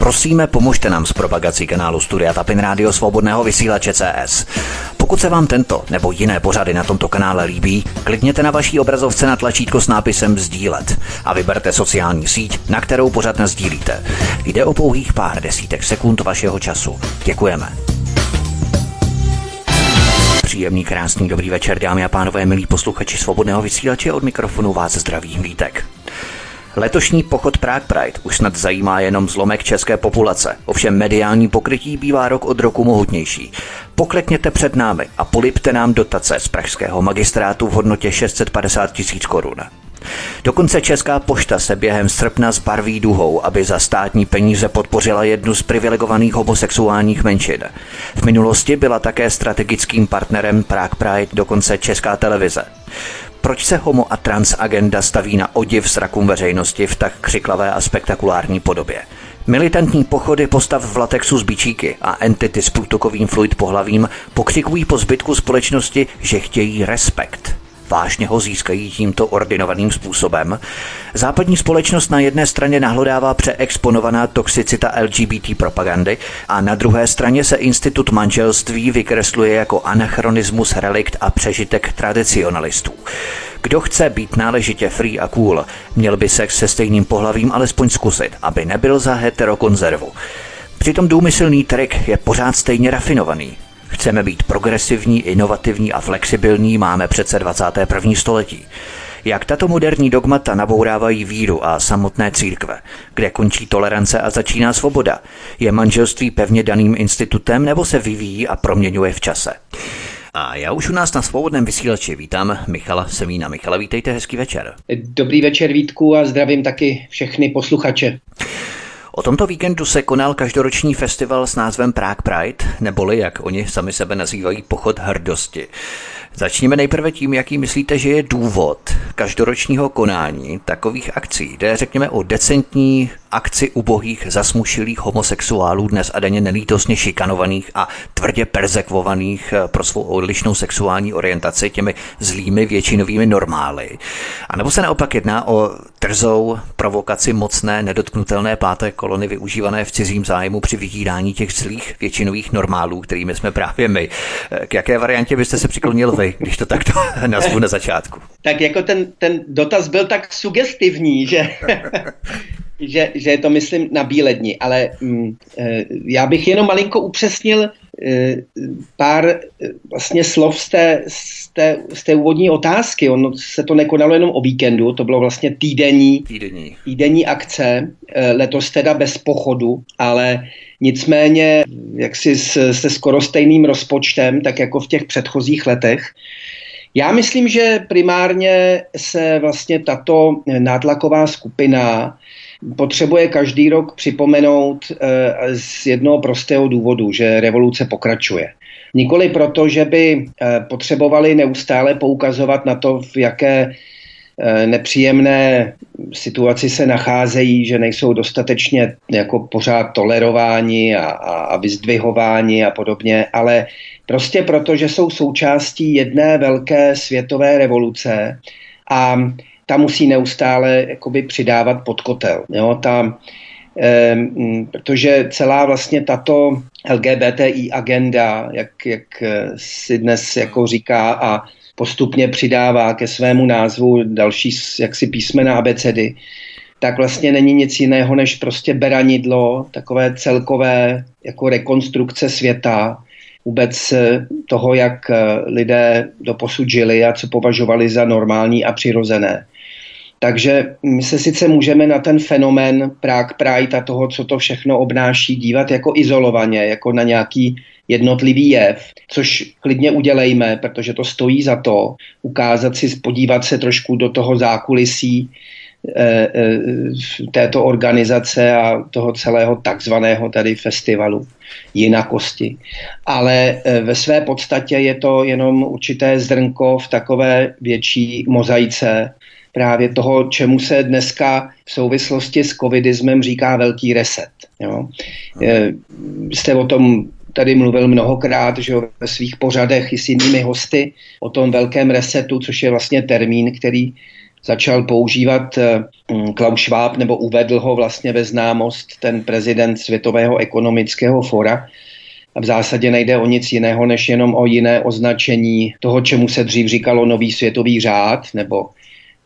Prosíme, pomožte nám s propagací kanálu Studia Tapin Rádio Svobodného vysílače CS. Pokud se vám tento nebo jiné pořady na tomto kanále líbí, klikněte na vaší obrazovce na tlačítko s nápisem Sdílet a vyberte sociální síť, na kterou pořad sdílíte. Jde o pouhých pár desítek sekund vašeho času. Děkujeme. Příjemný, krásný, dobrý večer, dámy a pánové, milí posluchači svobodného vysílače od mikrofonu vás zdraví vítek. Letošní pochod Prague Pride už snad zajímá jenom zlomek české populace, ovšem mediální pokrytí bývá rok od roku mohutnější. Poklekněte před námi a polipte nám dotace z pražského magistrátu v hodnotě 650 tisíc korun. Dokonce Česká pošta se během srpna zbarví duhou, aby za státní peníze podpořila jednu z privilegovaných homosexuálních menšin. V minulosti byla také strategickým partnerem Prague Pride dokonce Česká televize. Proč se homo a trans agenda staví na odiv s rakům veřejnosti v tak křiklavé a spektakulární podobě? Militantní pochody postav v latexu z bičíky a entity s průtokovým fluid pohlavím pokřikují po zbytku společnosti, že chtějí respekt vážně ho získají tímto ordinovaným způsobem. Západní společnost na jedné straně nahlodává přeexponovaná toxicita LGBT propagandy a na druhé straně se institut manželství vykresluje jako anachronismus, relikt a přežitek tradicionalistů. Kdo chce být náležitě free a cool, měl by sex se stejným pohlavím alespoň zkusit, aby nebyl za heterokonzervu. Přitom důmyslný trik je pořád stejně rafinovaný. Chceme být progresivní, inovativní a flexibilní, máme přece 21. století. Jak tato moderní dogmata nabourávají víru a samotné církve, kde končí tolerance a začíná svoboda? Je manželství pevně daným institutem nebo se vyvíjí a proměňuje v čase? A já už u nás na svobodném vysílači vítám Michala Semína. Michala, vítejte, hezký večer. Dobrý večer Vítku a zdravím taky všechny posluchače. O tomto víkendu se konal každoroční festival s názvem Prague Pride, neboli, jak oni sami sebe nazývají, pochod hrdosti. Začněme nejprve tím, jaký myslíte, že je důvod každoročního konání takových akcí. Jde, řekněme, o decentní akci ubohých, zasmušilých homosexuálů, dnes a denně nelítosně šikanovaných a tvrdě perzekvovaných eh, pro svou odlišnou sexuální orientaci těmi zlými většinovými normály. A nebo se naopak jedná o trzou provokaci mocné, nedotknutelné páté kolony využívané v cizím zájmu při vydírání těch zlých většinových normálů, kterými jsme právě my. Eh, k jaké variantě byste se přiklonil vy, když to takto nazvu na začátku? Tak jako ten, ten dotaz byl tak sugestivní, že že, že je to, myslím, na bíledni, ale mm, e, já bych jenom malinko upřesnil e, pár e, vlastně slov z té, z, té, z té úvodní otázky. Ono se to nekonalo jenom o víkendu, to bylo vlastně týdenní, týdenní. týdenní akce, letos teda bez pochodu, ale nicméně jaksi s, se skoro stejným rozpočtem, tak jako v těch předchozích letech. Já myslím, že primárně se vlastně tato nátlaková skupina potřebuje každý rok připomenout eh, z jednoho prostého důvodu, že revoluce pokračuje. Nikoli proto, že by eh, potřebovali neustále poukazovat na to, v jaké eh, nepříjemné situaci se nacházejí, že nejsou dostatečně jako pořád tolerováni a, a, a vyzdvihováni a podobně, ale prostě proto, že jsou součástí jedné velké světové revoluce a ta musí neustále jakoby přidávat pod kotel. Jo? Ta, eh, protože celá vlastně tato LGBTI agenda, jak, jak si dnes jako říká a postupně přidává ke svému názvu další jaksi písmena abecedy, tak vlastně není nic jiného než prostě beranidlo, takové celkové jako rekonstrukce světa, vůbec toho, jak lidé doposud žili a co považovali za normální a přirozené. Takže my se sice můžeme na ten fenomén Prague Pride a toho, co to všechno obnáší, dívat jako izolovaně, jako na nějaký jednotlivý jev, což klidně udělejme, protože to stojí za to, ukázat si, podívat se trošku do toho zákulisí e, e, této organizace a toho celého takzvaného tady festivalu jinakosti. Ale e, ve své podstatě je to jenom určité zrnko v takové větší mozaice, právě toho, čemu se dneska v souvislosti s covidismem říká velký reset. Jo. Jste o tom tady mluvil mnohokrát že ve svých pořadech i s jinými hosty o tom velkém resetu, což je vlastně termín, který začal používat mm, Klaus Schwab, nebo uvedl ho vlastně ve známost ten prezident Světového ekonomického fora. A v zásadě nejde o nic jiného, než jenom o jiné označení toho, čemu se dřív říkalo nový světový řád, nebo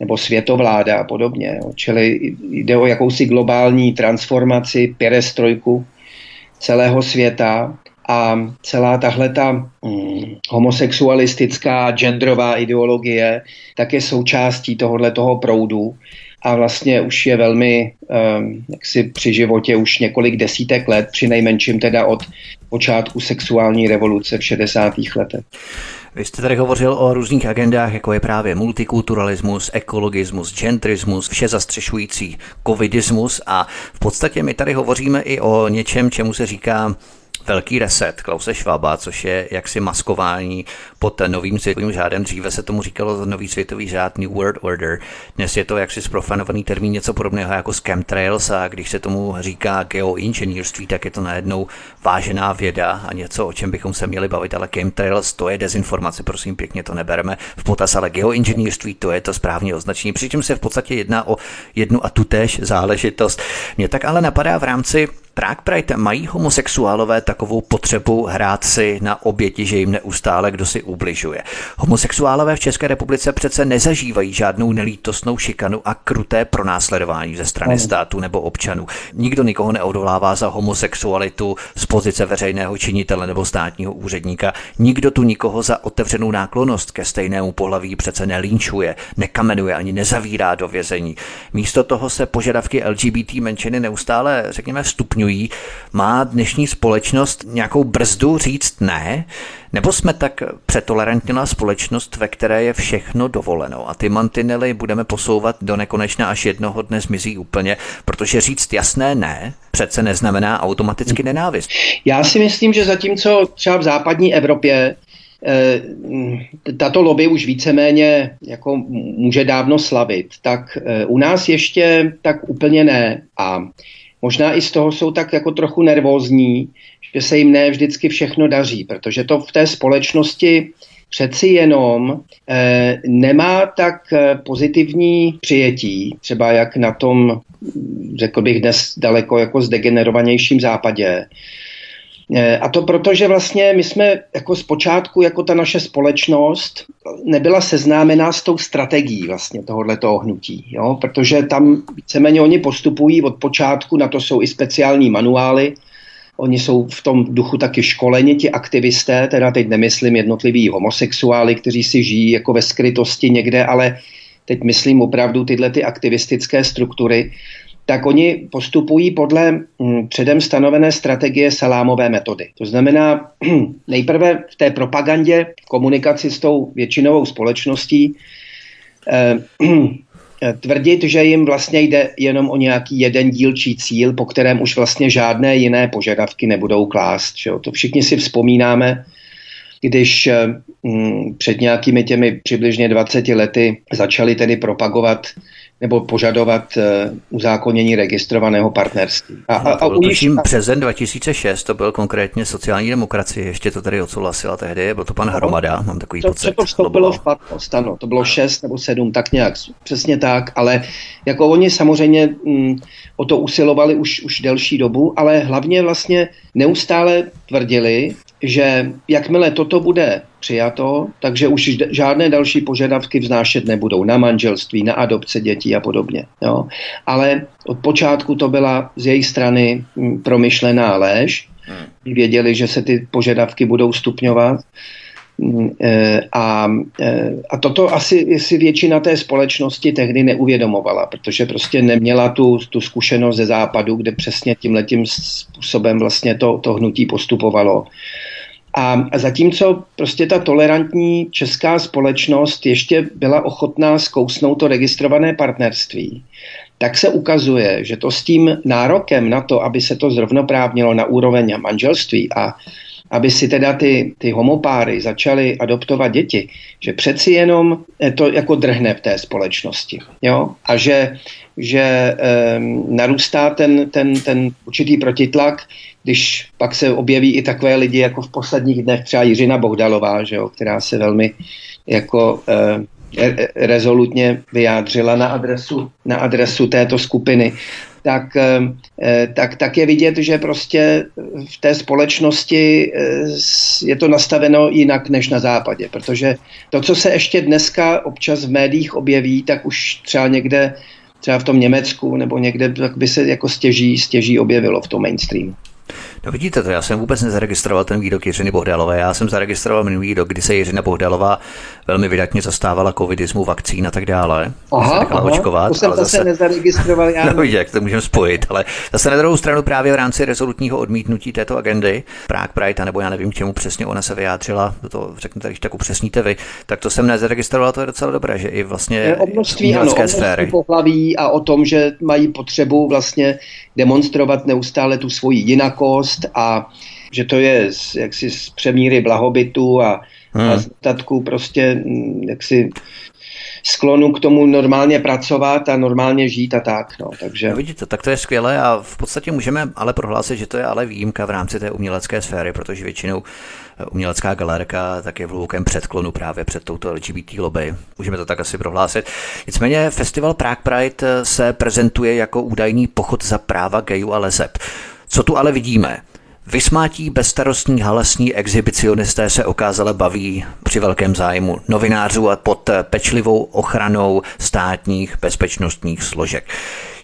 nebo světovláda a podobně. Čili jde o jakousi globální transformaci, perestrojku celého světa a celá tahle ta mm, homosexualistická genderová ideologie tak je součástí tohohle toho proudu a vlastně už je velmi um, jaksi při životě už několik desítek let, při nejmenším teda od počátku sexuální revoluce v 60. letech. Vy jste tady hovořil o různých agendách, jako je právě multikulturalismus, ekologismus, gentrismus, vše zastřešující covidismus a v podstatě my tady hovoříme i o něčem, čemu se říká velký reset Klause Schwaba, což je jaksi maskování pod novým světovým řádem. Dříve se tomu říkalo nový světový řád New World Order. Dnes je to jaksi zprofanovaný termín něco podobného jako chemtrails a když se tomu říká geoinženýrství, tak je to najednou vážená věda a něco, o čem bychom se měli bavit, ale chemtrails to je dezinformace, prosím pěkně to nebereme v potaz, ale geoinženýrství to je to správně označení, přičem se v podstatě jedná o jednu a tutéž záležitost. Mě tak ale napadá v rámci Prague Pride mají homosexuálové takovou potřebu hrát si na oběti, že jim neustále kdo si ubližuje. Homosexuálové v České republice přece nezažívají žádnou nelítostnou šikanu a kruté pronásledování ze strany státu nebo občanů. Nikdo nikoho neodolává za homosexualitu z pozice veřejného činitele nebo státního úředníka. Nikdo tu nikoho za otevřenou náklonost ke stejnému pohlaví přece nelínčuje, nekamenuje ani nezavírá do vězení. Místo toho se požadavky LGBT menšiny neustále, řekněme, vstupňují umožňují. Má dnešní společnost nějakou brzdu říct ne? Nebo jsme tak přetolerantněná společnost, ve které je všechno dovoleno a ty mantinely budeme posouvat do nekonečna, až jednoho dne zmizí úplně, protože říct jasné ne přece neznamená automaticky nenávist. Já si myslím, že zatímco třeba v západní Evropě eh, tato lobby už víceméně jako může dávno slavit, tak eh, u nás ještě tak úplně ne. A možná i z toho jsou tak jako trochu nervózní, že se jim ne vždycky všechno daří, protože to v té společnosti přeci jenom eh, nemá tak eh, pozitivní přijetí, třeba jak na tom, řekl bych dnes daleko jako zdegenerovanějším západě, a to proto, že vlastně my jsme jako zpočátku, jako ta naše společnost, nebyla seznámená s tou strategií vlastně tohohle toho hnutí, jo? protože tam víceméně oni postupují od počátku, na to jsou i speciální manuály, Oni jsou v tom duchu taky školeni, ti aktivisté, teda teď nemyslím jednotliví homosexuály, kteří si žijí jako ve skrytosti někde, ale teď myslím opravdu tyhle ty aktivistické struktury, tak oni postupují podle mm, předem stanovené strategie salámové metody. To znamená, nejprve v té propagandě, komunikaci s tou většinovou společností, eh, tvrdit, že jim vlastně jde jenom o nějaký jeden dílčí cíl, po kterém už vlastně žádné jiné požadavky nebudou klást. Že jo? To všichni si vzpomínáme, když eh, mm, před nějakými těmi přibližně 20 lety začali tedy propagovat nebo požadovat uh, uzákonění registrovaného partnerství. A, a, a tuším březen 2006, to byl konkrétně sociální demokracie, ještě to tady odsouhlasila tehdy, byl to pan Hromada, mám takový to, pocit. To vstoupilo v platnost, ano, to bylo 6 nebo 7, tak nějak, přesně tak, ale jako oni samozřejmě mm, o to usilovali už, už delší dobu, ale hlavně vlastně neustále tvrdili, že jakmile toto bude přijato, takže už žádné další požadavky vznášet nebudou na manželství, na adopce dětí a podobně. Jo. Ale od počátku to byla z jejich strany mm, promyšlená léž. Hmm. Věděli, že se ty požadavky budou stupňovat. Mm, e, a, e, a toto asi si většina té společnosti tehdy neuvědomovala, protože prostě neměla tu, tu zkušenost ze západu, kde přesně tímhletím způsobem vlastně to, to hnutí postupovalo. A zatímco prostě ta tolerantní česká společnost ještě byla ochotná zkousnout to registrované partnerství, tak se ukazuje, že to s tím nárokem na to, aby se to zrovnoprávnilo na úroveň manželství a aby si teda ty, ty homopáry začaly adoptovat děti, že přeci jenom to jako drhne v té společnosti. Jo? A že, že um, narůstá ten, ten, ten určitý protitlak, když pak se objeví i takové lidi, jako v posledních dnech třeba Jiřina Bohdalová, že jo, která se velmi jako uh, rezolutně vyjádřila na adresu, na adresu této skupiny tak, eh, tak, tak je vidět, že prostě v té společnosti eh, je to nastaveno jinak než na západě, protože to, co se ještě dneska občas v médiích objeví, tak už třeba někde, třeba v tom Německu nebo někde, tak by se jako stěží, stěží objevilo v tom mainstreamu. No vidíte to, já jsem vůbec nezaregistroval ten výrok Jiřiny Bohdalové. Já jsem zaregistroval minulý výrok, kdy se Jiřina Bohdalová velmi vydatně zastávala covidismu, vakcín a tak dále. Aha, aha očkovat, to jsem ale zase nezaregistroval já. No jak to můžeme spojit, ale zase na druhou stranu právě v rámci rezolutního odmítnutí této agendy, Prague Pride, nebo já nevím, k čemu přesně ona se vyjádřila, to řekněte, když tak upřesníte vy, tak to jsem nezaregistroval, to je docela dobré, že i vlastně o množství, ano, sféry. pohlaví a o tom, že mají potřebu vlastně demonstrovat neustále tu svoji jinakost a že to je jaksi z přemíry blahobytu a, hmm. a statku prostě mm, jaksi sklonu k tomu normálně pracovat a normálně žít a tak. No, takže... No vidíte, tak to je skvělé a v podstatě můžeme ale prohlásit, že to je ale výjimka v rámci té umělecké sféry, protože většinou eh, umělecká galerka tak je v hlubokém předklonu právě před touto LGBT lobby. Můžeme to tak asi prohlásit. Nicméně festival Prague Pride eh, se prezentuje jako údajný pochod za práva gayů a leseb. Co tu ale vidíme? Vysmátí bezstarostní halasní exhibicionisté se okázale baví při velkém zájmu novinářů a pod pečlivou ochranou státních bezpečnostních složek.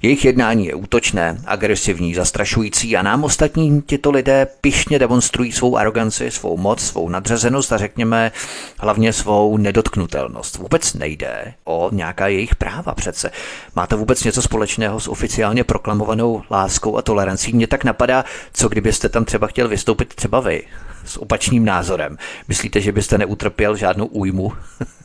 Jejich jednání je útočné, agresivní, zastrašující a nám ostatní tito lidé pišně demonstrují svou aroganci, svou moc, svou nadřazenost a řekněme hlavně svou nedotknutelnost. Vůbec nejde o nějaká jejich práva přece. Má to vůbec něco společného s oficiálně proklamovanou láskou a tolerancí? Mně tak napadá, co kdybyste tam třeba chtěl vystoupit třeba vy s opačným názorem. Myslíte, že byste neutrpěl žádnou újmu?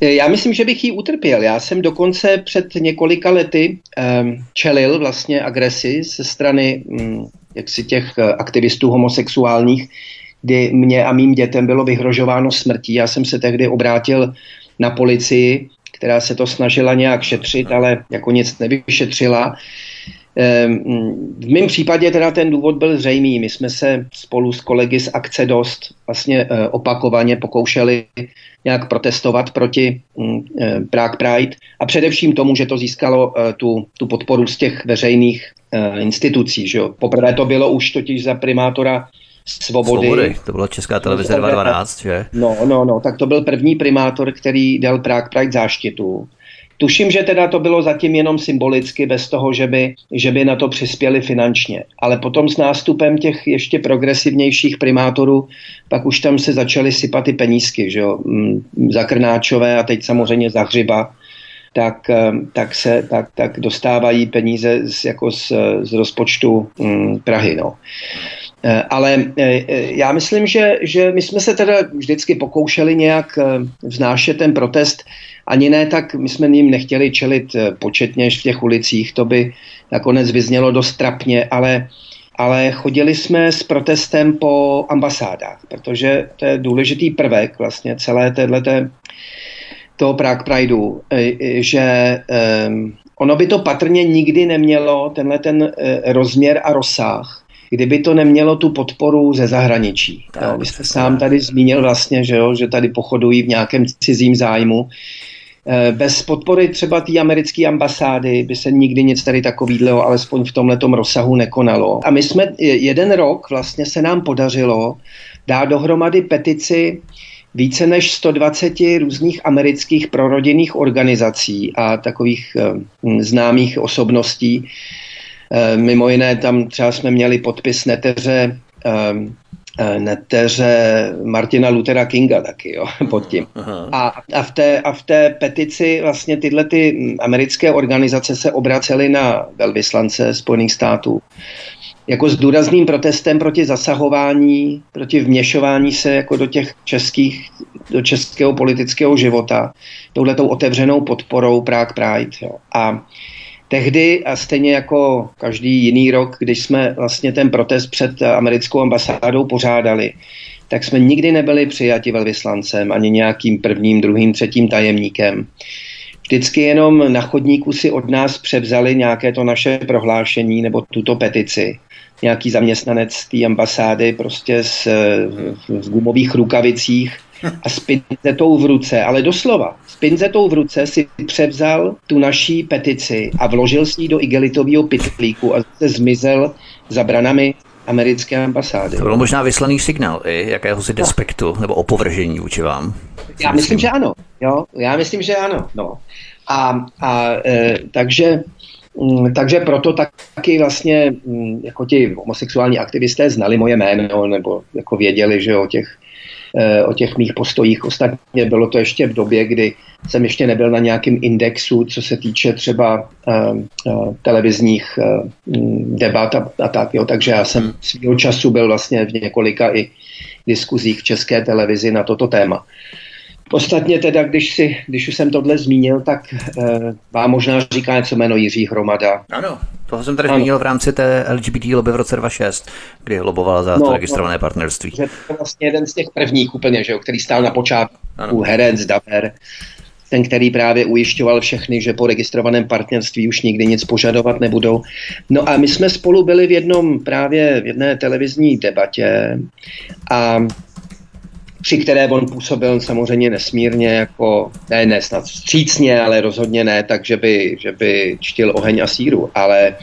Já myslím, že bych ji utrpěl. Já jsem dokonce před několika lety um, čelil vlastně agresi ze strany um, jaksi těch uh, aktivistů homosexuálních, kdy mě a mým dětem bylo vyhrožováno smrtí. Já jsem se tehdy obrátil na policii, která se to snažila nějak šetřit, ale jako nic nevyšetřila. Ehm, v mém případě teda ten důvod byl zřejmý. My jsme se spolu s kolegy z Akce Dost vlastně eh, opakovaně pokoušeli nějak protestovat proti mm, eh, Prague Pride a především tomu, že to získalo eh, tu, tu podporu z těch veřejných institucí. Že jo. Poprvé to bylo už totiž za primátora Svobody. Svobody. To byla Česká televize 2012, že? No, no, no, tak to byl první primátor, který dal Prague Pride záštitu. Tuším, že teda to bylo zatím jenom symbolicky, bez toho, že by, že by na to přispěli finančně. Ale potom s nástupem těch ještě progresivnějších primátorů, pak už tam se začaly sypat ty penízky, že jo? Mm, za Krnáčové a teď samozřejmě za Hřiba tak, eh, tak, se, tak, tak dostávají peníze z, jako z, z rozpočtu mm, Prahy. No. Eh, ale eh, já myslím, že, že my jsme se teda vždycky pokoušeli nějak vznášet ten protest. Ani ne tak, my jsme jim nechtěli čelit eh, početně v těch ulicích, to by nakonec vyznělo dost trapně, ale, ale chodili jsme s protestem po ambasádách, protože to je důležitý prvek vlastně celé téhleté toho Prague Prideu, eh, eh, že ono by to patrně nikdy nemělo tenhle ten rozměr a rozsah, kdyby to nemělo tu podporu ze zahraničí. Tak, jo, vy jste sám tady zmínil vlastně, že, jo, že tady pochodují v nějakém cizím zájmu. Eh, bez podpory třeba té americké ambasády by se nikdy nic tady takového, alespoň v tomhle rozsahu nekonalo. A my jsme jeden rok vlastně se nám podařilo dát dohromady petici více než 120 různých amerických prorodinných organizací a takových eh, známých osobností. Eh, mimo jiné tam třeba jsme měli podpis neteře Eh, neteře Martina Luthera Kinga taky, jo, pod tím. A, a, v té, a v té petici vlastně tyhle ty americké organizace se obracely na velvyslance Spojených států jako s důrazným protestem proti zasahování, proti vměšování se jako do těch českých, do českého politického života, touhletou otevřenou podporou Prague Pride. Jo. A Tehdy a stejně jako každý jiný rok, když jsme vlastně ten protest před americkou ambasádou pořádali, tak jsme nikdy nebyli přijati velvyslancem ani nějakým prvním, druhým, třetím tajemníkem. vždycky jenom na chodníku si od nás převzali nějaké to naše prohlášení nebo tuto petici. Nějaký zaměstnanec té ambasády prostě s, v, gumových rukavicích a s pinzetou v ruce, ale doslova, s pinzetou v ruce si převzal tu naší petici a vložil si ji do igelitového pytlíku a se zmizel za branami americké ambasády. To byl možná vyslaný signál i jakéhosi no. despektu nebo opovržení vůči vám. Já myslím, že ano. Jo? Já myslím, že ano. No. A, a e, takže mm, takže proto taky vlastně mm, jako ti homosexuální aktivisté znali moje jméno nebo jako věděli, že o těch o těch mých postojích. Ostatně bylo to ještě v době, kdy jsem ještě nebyl na nějakém indexu, co se týče třeba uh, uh, televizních uh, debat a, a tak. Jo. Takže já jsem svého času byl vlastně v několika i diskuzích v české televizi na toto téma. Ostatně teda, když, si, když už jsem tohle zmínil, tak uh, vám možná říká něco jméno Jiří Hromada. Ano, toho jsem tady ano. zmínil v rámci té LGBT lobby v roce 2006, kdy lobovala za no, to registrované no, partnerství. Že to je vlastně jeden z těch prvních úplně, že jo, který stál na počátku, ano. herec, daber, ten, který právě ujišťoval všechny, že po registrovaném partnerství už nikdy nic požadovat nebudou. No a my jsme spolu byli v jednom právě v jedné televizní debatě a při které on působil samozřejmě nesmírně jako, ne, ne snad střícně, ale rozhodně ne tak, že by, že by čtil oheň a síru, ale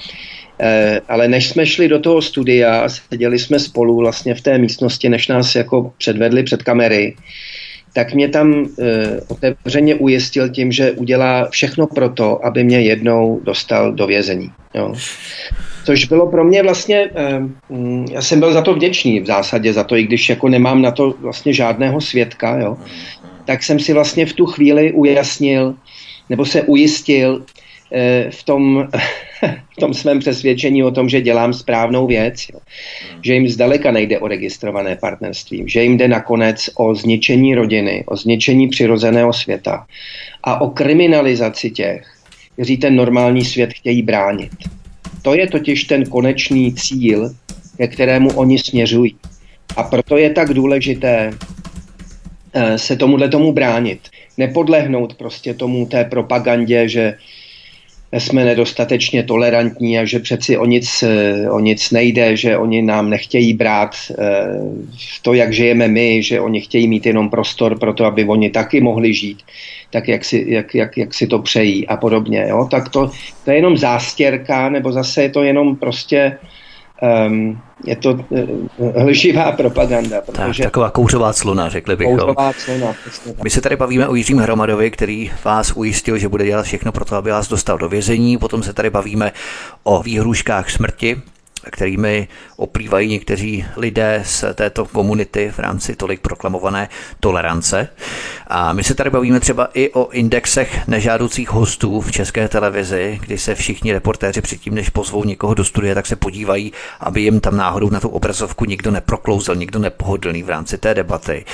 eh, ale než jsme šli do toho studia, seděli jsme spolu vlastně v té místnosti, než nás jako předvedli před kamery, tak mě tam uh, otevřeně ujistil tím, že udělá všechno pro to, aby mě jednou dostal do vězení. Jo. Což bylo pro mě vlastně, uh, já jsem byl za to vděčný v zásadě, za to, i když jako nemám na to vlastně žádného svědka, jo, tak jsem si vlastně v tu chvíli ujasnil, nebo se ujistil uh, v tom v tom svém přesvědčení o tom, že dělám správnou věc, jo. že jim zdaleka nejde o registrované partnerství, že jim jde nakonec o zničení rodiny, o zničení přirozeného světa a o kriminalizaci těch, kteří ten normální svět chtějí bránit. To je totiž ten konečný cíl, ke kterému oni směřují. A proto je tak důležité eh, se tomuhle tomu bránit. Nepodlehnout prostě tomu té propagandě, že jsme nedostatečně tolerantní a že přeci o nic, eh, o nic nejde, že oni nám nechtějí brát eh, to, jak žijeme my, že oni chtějí mít jenom prostor pro to, aby oni taky mohli žít, tak jak si, jak, jak, jak si to přejí a podobně. Jo? Tak to, to je jenom zástěrka, nebo zase je to jenom prostě um, je to uh, lživá propaganda. Protože... Tak, taková kouřová clona, řekli bychom. Kouřová clona, přesně My se tady bavíme o Jiřím Hromadovi, který vás ujistil, že bude dělat všechno pro to, aby vás dostal do vězení. Potom se tady bavíme o výhruškách smrti, kterými oplývají někteří lidé z této komunity v rámci tolik proklamované tolerance. A my se tady bavíme třeba i o indexech nežádoucích hostů v české televizi, kdy se všichni reportéři předtím, než pozvou někoho do studia, tak se podívají, aby jim tam náhodou na tu obrazovku nikdo neproklouzl, nikdo nepohodlný v rámci té debaty.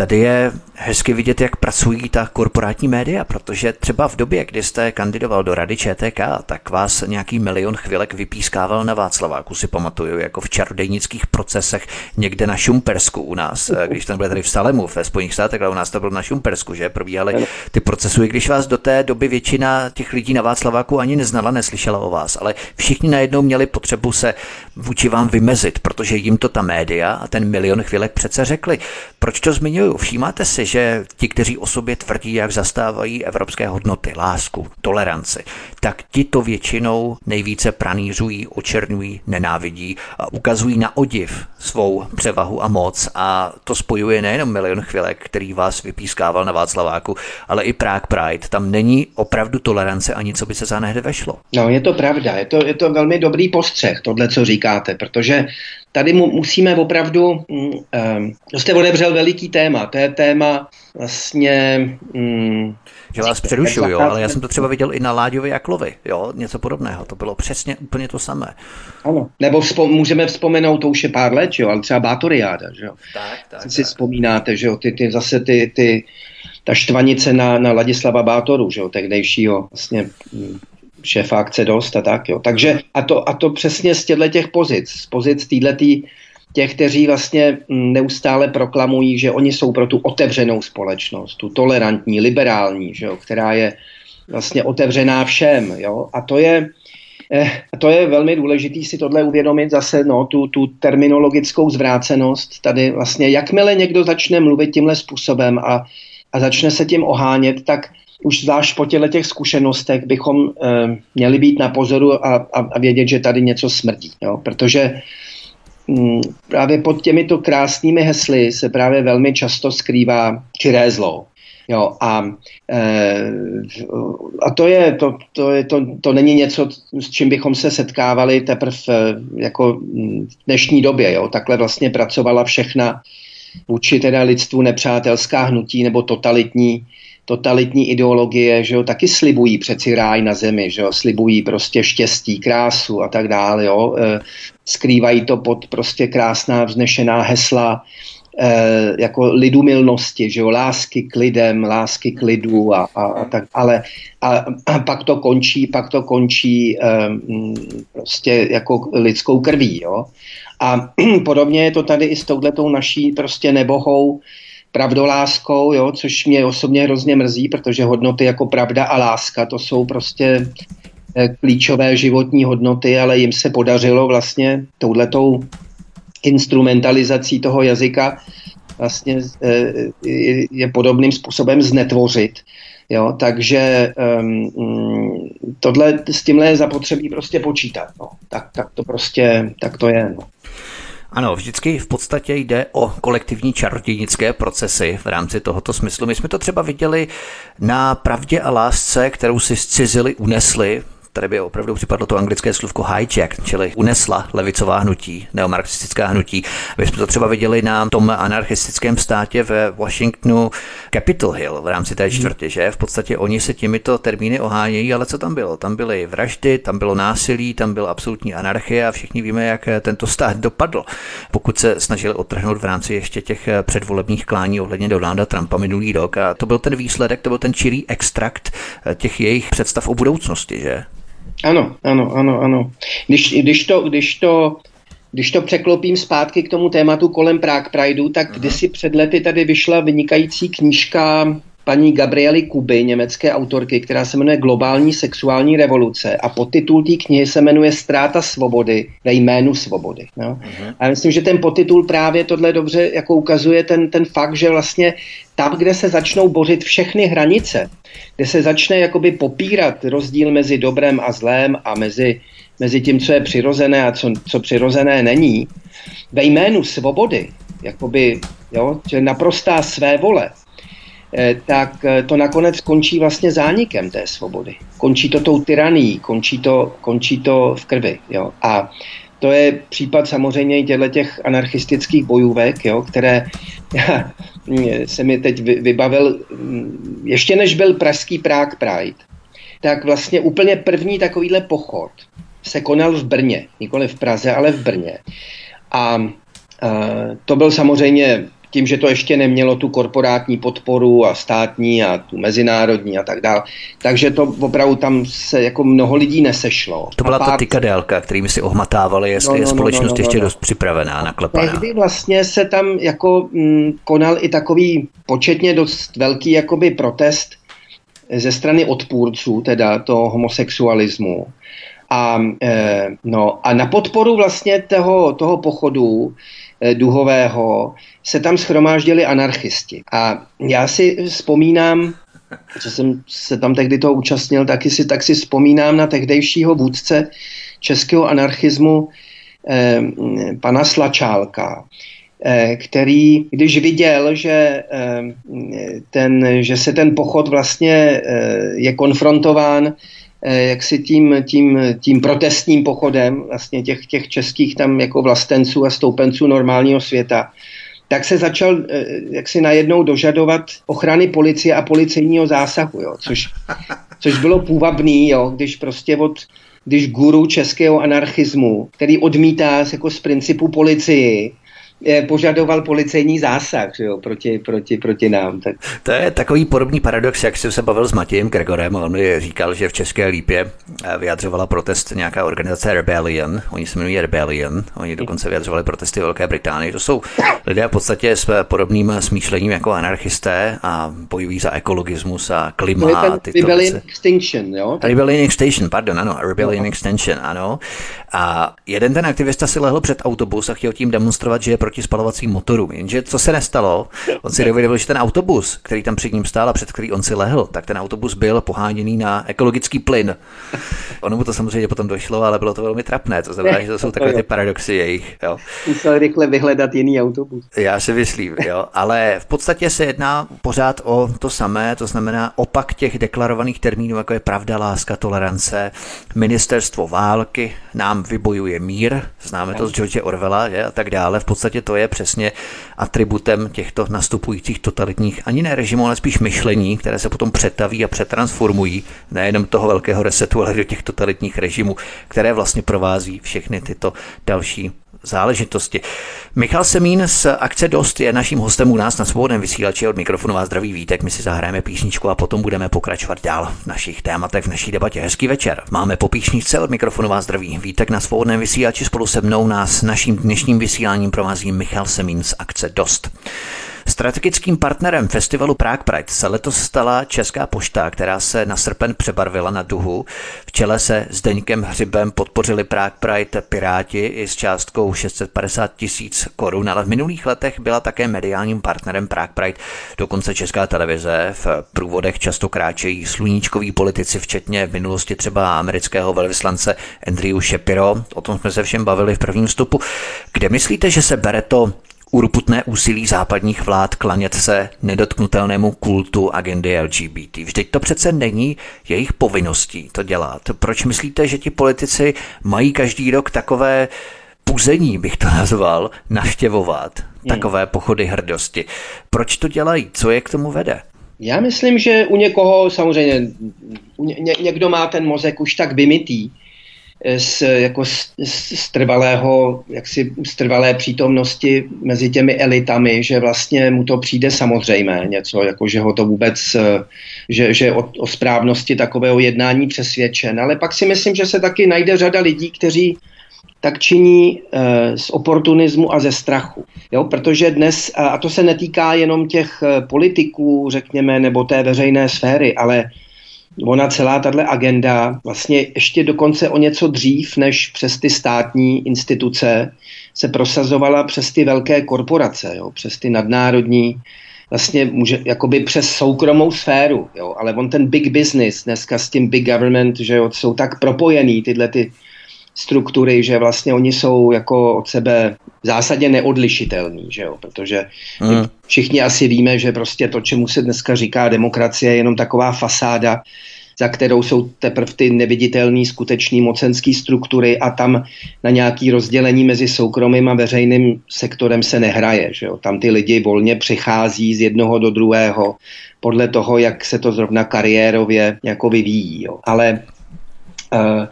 Tady je hezky vidět, jak pracují ta korporátní média, protože třeba v době, kdy jste kandidoval do rady ČTK, tak vás nějaký milion chvilek vypískával na Václaváku, si pamatuju, jako v čarodejnických procesech někde na Šumpersku u nás, když to byl tady v Salemu ve Spojených státech, ale u nás to bylo na Šumpersku, že? Probíhaly ty procesy, když vás do té doby většina těch lidí na Václaváku ani neznala, neslyšela o vás, ale všichni najednou měli potřebu se vůči vám vymezit, protože jim to ta média a ten milion chvilek přece řekli. Proč to zmiňuju? Všímáte si, že ti, kteří o sobě tvrdí, jak zastávají evropské hodnoty, lásku, toleranci, tak ti to většinou nejvíce pranířují, očernují, nenávidí a ukazují na odiv svou převahu a moc a to spojuje nejenom milion chvilek, který vás vypískával na Václaváku, ale i Prague Pride. Tam není opravdu tolerance ani co by se za vešlo. No, je to pravda, je to, je to velmi dobrý postřeh, tohle, co říkáte, protože tady mu, musíme opravdu, um, jste odebřel veliký téma, to je téma vlastně... Um, že vás přerušuju, jo, ale já jsem to třeba viděl i na Láďovi Jaklovi, jo, něco podobného, to bylo přesně úplně to samé. Ano, nebo vzpo, můžeme vzpomenout, to už je pár let, jo, ale třeba Bátoriáda, že jo. Tak, tak, si tak. vzpomínáte, že jo, ty, ty zase ty, ty ta štvanice na, na Ladislava Bátoru, že jo, tehdejšího vlastně mm, šéfa akce dost a tak, jo. Takže a to, a to přesně z těchto těch pozic, z pozic týhletý těch, kteří vlastně neustále proklamují, že oni jsou pro tu otevřenou společnost, tu tolerantní, liberální, že jo, která je vlastně otevřená všem. Jo? A to je, eh, to je velmi důležité si tohle uvědomit zase, no, tu, tu terminologickou zvrácenost tady vlastně, jakmile někdo začne mluvit tímhle způsobem a, a začne se tím ohánět, tak už zvlášť po těchto těch zkušenostech bychom eh, měli být na pozoru a, a, a vědět, že tady něco smrdí. Jo? Protože hm, právě pod těmito krásnými hesly se právě velmi často skrývá čiré zlo. Jo, a, e, a to, je, to, to, je, to, to není něco, s čím bychom se setkávali teprve e, jako v dnešní době. Jo. Takhle vlastně pracovala všechna vůči teda lidstvu nepřátelská hnutí nebo totalitní, totalitní ideologie, že jo, taky slibují přeci ráj na zemi, že jo, slibují prostě štěstí, krásu a tak dále, jo. E, skrývají to pod prostě krásná vznešená hesla, eh, jako lidumilnosti, že jo, lásky k lidem, lásky k lidu a, a, a tak, ale a, a pak to končí, pak to končí eh, prostě jako lidskou krví, jo. A podobně je to tady i s touhletou naší prostě nebohou pravdoláskou, jo, což mě osobně hrozně mrzí, protože hodnoty jako pravda a láska, to jsou prostě eh, klíčové životní hodnoty, ale jim se podařilo vlastně touhletou instrumentalizací toho jazyka vlastně eh, je podobným způsobem znetvořit. Jo, takže um, tohle, s tímhle je zapotřebí prostě počítat. No. Tak, tak to prostě, tak to je. No. Ano, vždycky v podstatě jde o kolektivní čarodějnické procesy v rámci tohoto smyslu. My jsme to třeba viděli na pravdě a lásce, kterou si zcizili, unesli tady by opravdu připadlo to anglické slovko hijack, čili unesla levicová hnutí, neomarxistická hnutí. My jsme to třeba viděli na tom anarchistickém státě ve Washingtonu Capitol Hill v rámci té čtvrtě, že v podstatě oni se těmito termíny ohánějí, ale co tam bylo? Tam byly vraždy, tam bylo násilí, tam byla absolutní anarchie a všichni víme, jak tento stát dopadl. Pokud se snažili otrhnout v rámci ještě těch předvolebních klání ohledně Donalda Trumpa minulý rok a to byl ten výsledek, to byl ten čirý extrakt těch jejich představ o budoucnosti, že? Ano, ano, ano, ano. Když, když, to, když, to, když to překlopím zpátky k tomu tématu kolem Prague Prideu, tak Aha. kdysi před lety tady vyšla vynikající knížka paní Gabriely Kuby, německé autorky, která se jmenuje Globální sexuální revoluce a podtitul té knihy se jmenuje Stráta svobody ve jménu svobody. No. Uh-huh. A já myslím, že ten podtitul právě tohle dobře jako ukazuje ten, ten fakt, že vlastně tam, kde se začnou bořit všechny hranice, kde se začne jakoby popírat rozdíl mezi dobrem a zlém a mezi, mezi tím, co je přirozené a co, co přirozené není, ve jménu svobody, jakoby, jo, naprostá své vole, tak eh, to nakonec končí vlastně zánikem té svobody. Končí to tou tyraní, končí to, končí to v krvi. Jo. A to je případ samozřejmě i těch anarchistických bojůvek, jo, které se mi teď vybavil, mm, ještě než byl pražský Prague Pride, tak vlastně úplně první takovýhle pochod se konal v Brně, nikoli v Praze, ale v Brně. A, a to byl samozřejmě tím, že to ještě nemělo tu korporátní podporu a státní a tu mezinárodní a tak dále. Takže to opravdu tam se jako mnoho lidí nesešlo. To byla pár... ta tykadélka, kterými si ohmatávali, jestli no, no, je společnost no, no, no, ještě no. dost připravená, naklepaná. Tehdy vlastně se tam jako mm, konal i takový početně dost velký jakoby protest ze strany odpůrců, teda toho homosexualismu. A, e, no, a na podporu vlastně toho, toho pochodu duhového se tam schromáždili anarchisti. A já si vzpomínám, co jsem se tam tehdy toho účastnil, taky si, tak si vzpomínám na tehdejšího vůdce českého anarchismu eh, pana Slačálka, eh, který, když viděl, že, eh, ten, že se ten pochod vlastně eh, je konfrontován eh, jak si tím, tím, tím protestním pochodem vlastně těch, těch českých tam jako vlastenců a stoupenců normálního světa, tak se začal eh, jak si najednou dožadovat ochrany policie a policejního zásahu, jo, což, což bylo půvabný, jo, když prostě od, když guru českého anarchismu, který odmítá jako z principu policii, eh, požadoval policejní zásah že jo, proti, proti, proti nám. Tak. To je takový podobný paradox, jak jsem se bavil s Matějem Gregorem. On mi říkal, že v České Lípě eh, vyjadřovala protest nějaká organizace Rebellion. Oni se jmenují Rebellion. Oni dokonce vyjadřovali protesty Velké Británii. To jsou lidé v podstatě s podobným smýšlením jako anarchisté a bojují za ekologismus a klima. To je ten Rebellion Extinction, jo? Rebellion Extinction, pardon, ano. Rebellion no. Extinction, ano. A jeden ten aktivista si lehl před autobus a chtěl tím demonstrovat, že je proti spalovacím motorům. Jenže co se nestalo, on si dověděl, že ten autobus, který tam před ním stál a před který on si lehl, tak ten autobus byl poháněný na ekologický plyn. Ono mu to samozřejmě potom došlo, ale bylo to velmi trapné. To znamená, že to jsou takové ty paradoxy jejich. Jo. Musel rychle vyhledat jiný autobus. Já si myslím, jo. Ale v podstatě se jedná pořád o to samé, to znamená opak těch deklarovaných termínů, jako je pravda, láska, tolerance, ministerstvo války, nám vybojuje mír, známe to z George Orwella je, a tak dále. V podstatě to je přesně atributem těchto nastupujících totalitních ani ne režimů, ale spíš myšlení, které se potom přetaví a přetransformují nejenom toho velkého resetu, ale do těch totalitních režimů, které vlastně provází všechny tyto další záležitosti. Michal Semín z akce Dost je naším hostem u nás na svobodném vysílači od mikrofonu vás zdraví vítek. My si zahrajeme písničku a potom budeme pokračovat dál v našich tématech, v naší debatě. Hezký večer. Máme po písničce od mikrofonu vás zdraví vítek na svobodném vysílači spolu se mnou nás naším dnešním vysíláním provází Michal Semín z akce Dost. Strategickým partnerem festivalu Prague Pride se letos stala Česká pošta, která se na srpen přebarvila na duhu. V čele se Zdeňkem Hřibem podpořili Prague Pride Piráti i s částkou 650 tisíc korun, ale v minulých letech byla také mediálním partnerem Prague Pride. Dokonce Česká televize v průvodech často kráčejí sluníčkoví politici, včetně v minulosti třeba amerického velvyslance Andrew Shapiro. O tom jsme se všem bavili v prvním vstupu. Kde myslíte, že se bere to urputné úsilí západních vlád klanět se nedotknutelnému kultu agendy LGBT. Vždyť to přece není jejich povinností to dělat. Proč myslíte, že ti politici mají každý rok takové puzení, bych to nazval, navštěvovat hmm. takové pochody hrdosti? Proč to dělají? Co je k tomu vede? Já myslím, že u někoho samozřejmě, ně, někdo má ten mozek už tak vymitý, z, jako z, z, trvalého, jaksi z trvalé přítomnosti mezi těmi elitami, že vlastně mu to přijde samozřejmé něco, jako že ho to vůbec, že, že o, o správnosti takového jednání přesvědčen. Ale pak si myslím, že se taky najde řada lidí, kteří tak činí e, z oportunismu a ze strachu. Jo? Protože dnes, a to se netýká jenom těch eh, politiků, řekněme, nebo té veřejné sféry, ale ona celá tahle agenda vlastně ještě dokonce o něco dřív, než přes ty státní instituce se prosazovala přes ty velké korporace, jo, přes ty nadnárodní, vlastně může, jakoby přes soukromou sféru, jo, ale on ten big business dneska s tím big government, že jo, jsou tak propojený tyhle ty struktury, že vlastně oni jsou jako od sebe v zásadě neodlišitelný, že jo? protože mm. všichni asi víme, že prostě to, čemu se dneska říká demokracie, je jenom taková fasáda, za kterou jsou teprve ty neviditelné skutečné mocenské struktury a tam na nějaký rozdělení mezi soukromým a veřejným sektorem se nehraje. Že jo? Tam ty lidi volně přichází z jednoho do druhého podle toho, jak se to zrovna kariérově jako vyvíjí. Jo? Ale uh,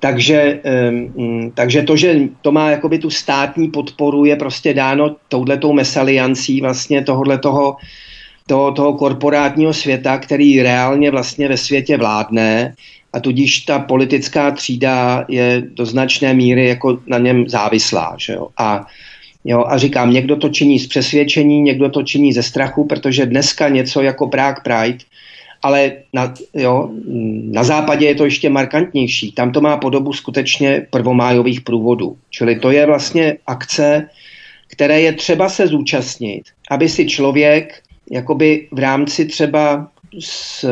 takže, um, takže to, že to má jakoby tu státní podporu, je prostě dáno touhletou mesaliancí vlastně tohohle toho, toho, toho korporátního světa, který reálně vlastně ve světě vládne a tudíž ta politická třída je do značné míry jako na něm závislá. Že jo? A, jo, a říkám, někdo to činí z přesvědčení, někdo to činí ze strachu, protože dneska něco jako Prague Pride ale na, jo, na západě je to ještě markantnější. Tam to má podobu skutečně prvomájových průvodů. Čili to je vlastně akce, které je třeba se zúčastnit, aby si člověk jakoby v rámci třeba z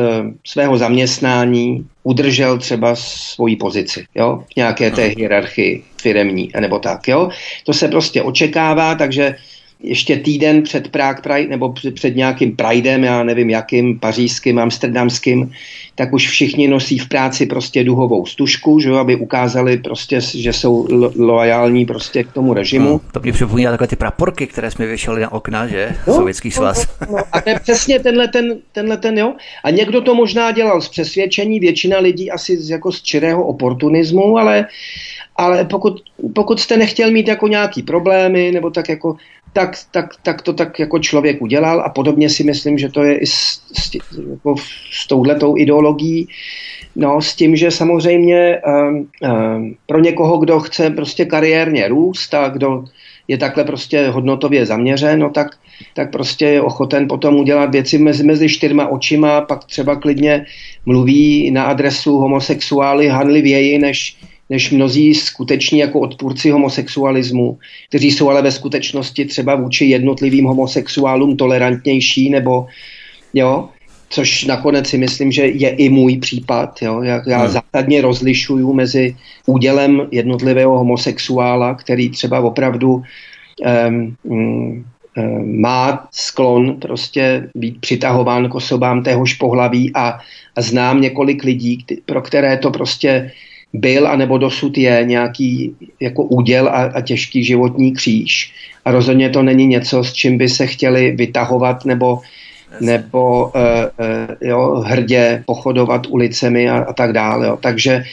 svého zaměstnání udržel třeba svoji pozici, jo, v nějaké té hierarchii firemní, nebo tak, jo. To se prostě očekává, takže ještě týden před Prague Pride nebo před nějakým Pridem, já nevím jakým, pařížským, amsterdamským, tak už všichni nosí v práci prostě duhovou stužku, že aby ukázali prostě, že jsou lo- loajální prostě k tomu režimu. No, to mě připomíná takové ty praporky, které jsme věšeli na okna, že? No, Sovětský svaz. No, no, a to je přesně tenhle ten, tenhle ten, jo. A někdo to možná dělal z přesvědčení, většina lidí asi z, jako z čirého oportunismu, ale ale pokud, pokud jste nechtěl mít jako nějaký problémy, nebo tak jako, tak, tak, tak to tak jako člověk udělal a podobně si myslím, že to je i s, s, jako s touhletou ideologií, no s tím, že samozřejmě um, um, pro někoho, kdo chce prostě kariérně růst a kdo je takhle prostě hodnotově zaměřen, no tak, tak prostě je ochoten potom udělat věci mezi, mezi čtyřma očima, pak třeba klidně mluví na adresu homosexuály hanlivěji, než, než mnozí skuteční jako odpůrci homosexualismu, kteří jsou ale ve skutečnosti třeba vůči jednotlivým homosexuálům tolerantnější nebo jo, což nakonec si myslím, že je i můj případ. Jo. Já, já hmm. zásadně rozlišuju mezi údělem jednotlivého homosexuála, který třeba opravdu um, um, má sklon prostě být přitahován k osobám téhož pohlaví a, a znám několik lidí, pro které to prostě byl anebo dosud je nějaký jako úděl a, a těžký životní kříž. A rozhodně to není něco, s čím by se chtěli vytahovat nebo, nebo uh, uh, jo, hrdě pochodovat ulicemi a, a tak dále. Jo. Takže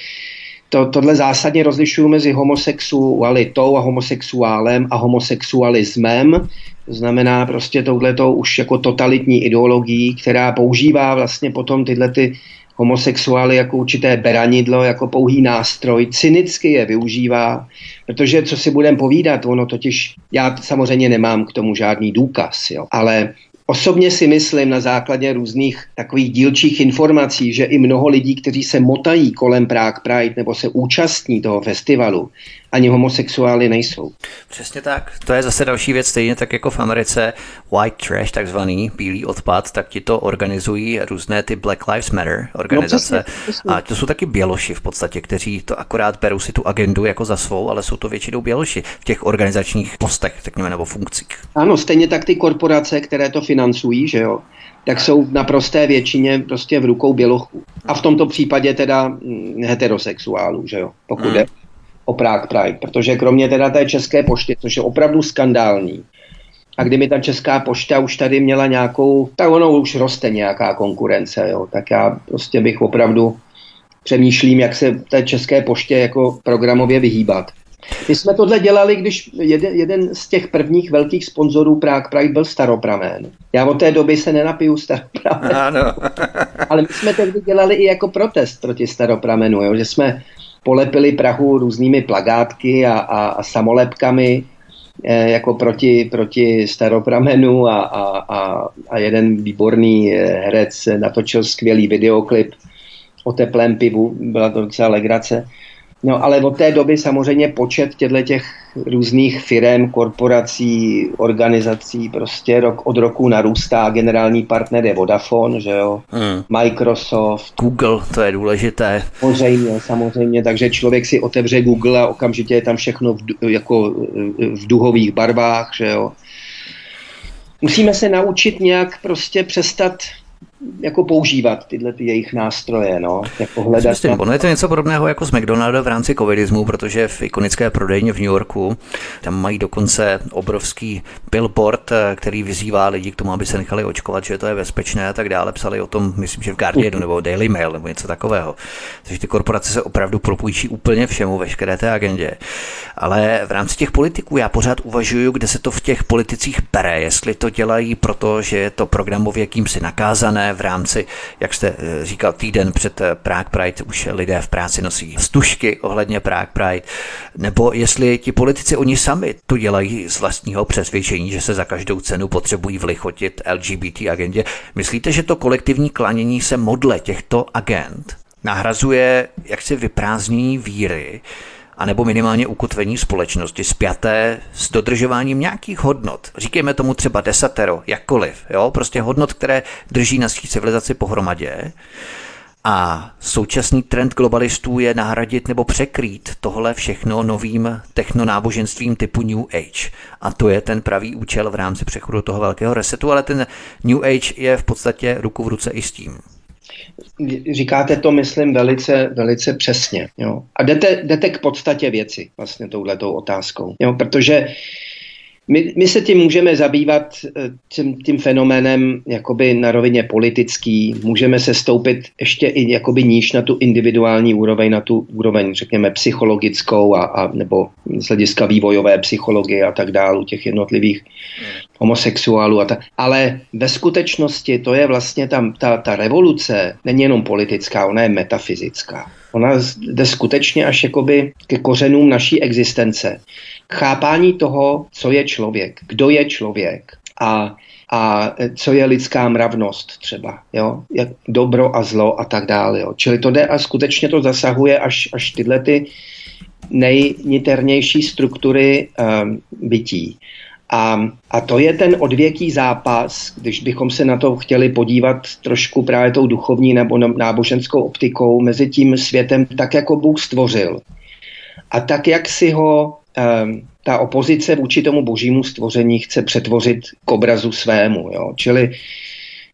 to, tohle zásadně rozlišuju mezi homosexualitou a homosexuálem a homosexualismem. To znamená prostě touhletou už jako totalitní ideologií, která používá vlastně potom tyhle ty homosexuály jako určité beranidlo, jako pouhý nástroj, cynicky je využívá, protože co si budem povídat, ono totiž, já samozřejmě nemám k tomu žádný důkaz, jo, ale Osobně si myslím na základě různých takových dílčích informací, že i mnoho lidí, kteří se motají kolem Prague Pride nebo se účastní toho festivalu, ani homosexuály nejsou. Přesně tak. To je zase další věc, stejně tak jako v Americe white trash, takzvaný bílý odpad, tak ti to organizují různé ty Black Lives Matter organizace. No, přesně, přesně. A to jsou taky běloši v podstatě, kteří to akorát berou si tu agendu jako za svou, ale jsou to většinou běloši v těch organizačních postech, řekněme, nebo funkcích. Ano, stejně tak ty korporace, které to financují, že jo, tak jsou v naprosté většině prostě v rukou bělochů. A v tomto případě teda hm, heterosexuálů, že jo, pokud hmm. je o Prague Pride, protože kromě teda té české pošty, což je opravdu skandální, a kdyby ta česká pošta už tady měla nějakou, tak ono už roste nějaká konkurence, jo, tak já prostě bych opravdu přemýšlím, jak se té české poště jako programově vyhýbat. My jsme tohle dělali, když jeden, jeden z těch prvních velkých sponzorů Prague Pride byl Staropramen. Já od té doby se nenapiju Staropramen. Ano. Ale my jsme tehdy dělali i jako protest proti Staropramenu, jo, že jsme polepili Prahu různými plagátky a, a, a samolepkami e, jako proti, proti staropramenu a, a, a, a jeden výborný eh, herec natočil skvělý videoklip o teplém pivu, byla to docela legrace. No ale od té doby samozřejmě počet těchto těch různých firm, korporací, organizací prostě rok od roku narůstá. Generální partner je Vodafone, že jo, hmm. Microsoft. Google, to je důležité. Samozřejmě, samozřejmě, takže člověk si otevře Google a okamžitě je tam všechno v, jako v duhových barvách, že jo. Musíme se naučit nějak prostě přestat jako používat tyhle ty jejich nástroje, no, jako hledat. Myslím, ono je to něco podobného jako s McDonaldem v rámci covidismu, protože v ikonické prodejně v New Yorku tam mají dokonce obrovský billboard, který vyzývá lidi k tomu, aby se nechali očkovat, že to je bezpečné a tak dále. Psali o tom, myslím, že v Guardianu nebo Daily Mail nebo něco takového. Takže ty korporace se opravdu propůjčí úplně všemu, veškeré té agendě. Ale v rámci těch politiků já pořád uvažuju, kde se to v těch politicích bere, jestli to dělají proto, že je to programově kýmsi nakázané, v rámci, jak jste eh, říkal, týden před eh, Prague Pride už lidé v práci nosí stužky ohledně Prague Pride, nebo jestli ti politici oni sami to dělají z vlastního přesvědčení, že se za každou cenu potřebují vlichotit LGBT agendě. Myslíte, že to kolektivní klanění se modle těchto agent nahrazuje jaksi vyprázdnění víry, anebo minimálně ukotvení společnosti spjaté s dodržováním nějakých hodnot. Říkejme tomu třeba desatero, jakkoliv, jo? prostě hodnot, které drží naší civilizaci pohromadě. A současný trend globalistů je nahradit nebo překrýt tohle všechno novým technonáboženstvím typu New Age. A to je ten pravý účel v rámci přechodu toho velkého resetu, ale ten New Age je v podstatě ruku v ruce i s tím. Říkáte to, myslím, velice, velice přesně. Jo. A jdete, jdete k podstatě věci vlastně touhletou otázkou. Jo, protože my, my se tím můžeme zabývat eh, tím, tím fenoménem jakoby na rovině politický, můžeme se stoupit ještě i jakoby níž na tu individuální úroveň, na tu úroveň, řekněme, psychologickou a, a nebo z hlediska vývojové psychologie a tak dále, těch jednotlivých homosexuálů a tak. Ale ve skutečnosti to je vlastně tam, ta, ta revoluce není jenom politická, ona je metafyzická. Ona jde skutečně až jakoby ke kořenům naší existence chápání toho, co je člověk, kdo je člověk a, a co je lidská mravnost třeba, jo? Jak dobro a zlo a tak dále. Jo? Čili to jde a skutečně to zasahuje až, až tyhle ty nejniternější struktury um, bytí. A, a to je ten odvěký zápas, když bychom se na to chtěli podívat trošku právě tou duchovní nebo náboženskou optikou mezi tím světem tak, jako Bůh stvořil. A tak, jak si ho Ehm, ta opozice vůči tomu božímu stvoření chce přetvořit k obrazu svému. Jo? Čili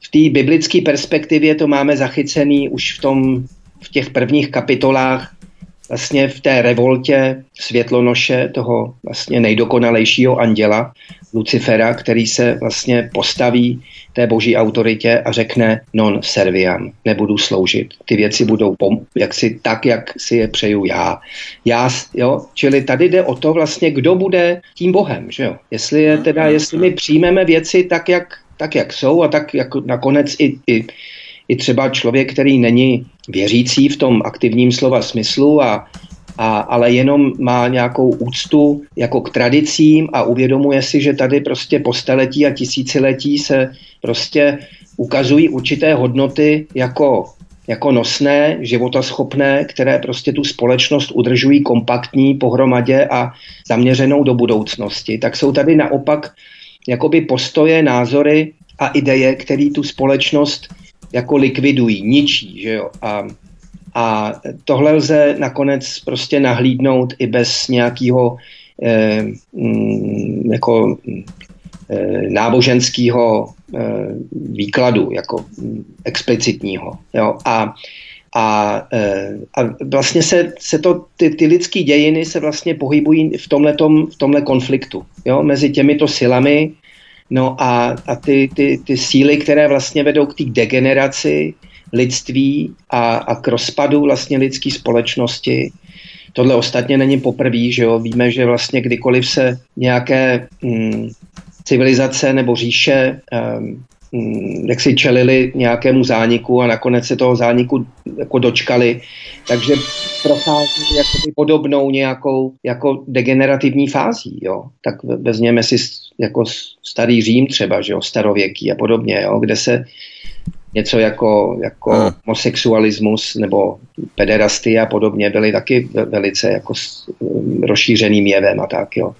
v té biblické perspektivě to máme zachycený už v, tom, v těch prvních kapitolách vlastně v té revoltě světlonoše, toho vlastně nejdokonalejšího anděla, Lucifera, který se vlastně postaví té boží autoritě a řekne non serviam, nebudu sloužit. Ty věci budou pom- jaksi tak, jak si je přeju já. já jo? Čili tady jde o to vlastně, kdo bude tím bohem, že jo? Jestli, je teda, jestli my přijmeme věci tak, jak, tak, jak jsou a tak jako nakonec i, i, i třeba člověk, který není věřící v tom aktivním slova smyslu a a, ale jenom má nějakou úctu jako k tradicím a uvědomuje si, že tady prostě po staletí a tisíciletí se prostě ukazují určité hodnoty jako, jako nosné, životaschopné, které prostě tu společnost udržují kompaktní pohromadě a zaměřenou do budoucnosti. Tak jsou tady naopak jakoby postoje, názory a ideje, které tu společnost jako likvidují, ničí. Že jo? A a tohle lze nakonec prostě nahlídnout i bez nějakého eh, mm, jako eh, náboženského eh, výkladu, jako mm, explicitního. Jo? A, a, eh, a vlastně se, se to, ty, ty lidské dějiny se vlastně pohybují v tomhletom, v tomhle konfliktu jo? mezi těmito silami, No a, a ty, ty, ty síly, které vlastně vedou k té degeneraci, lidství a, a k rozpadu vlastně lidské společnosti. Tohle ostatně není poprvé, že jo? Víme, že vlastně kdykoliv se nějaké mm, civilizace nebo říše um, jak si čelili nějakému zániku a nakonec se toho zániku jako dočkali. Takže prochází jakoby podobnou nějakou jako degenerativní fází. Jo? Tak vezměme si jako starý Řím třeba, že jo? starověký a podobně, jo? kde se něco jako, jako hmm. homosexualismus nebo pederastie a podobně byly taky velice jako rozšířeným jevem a tak, jo.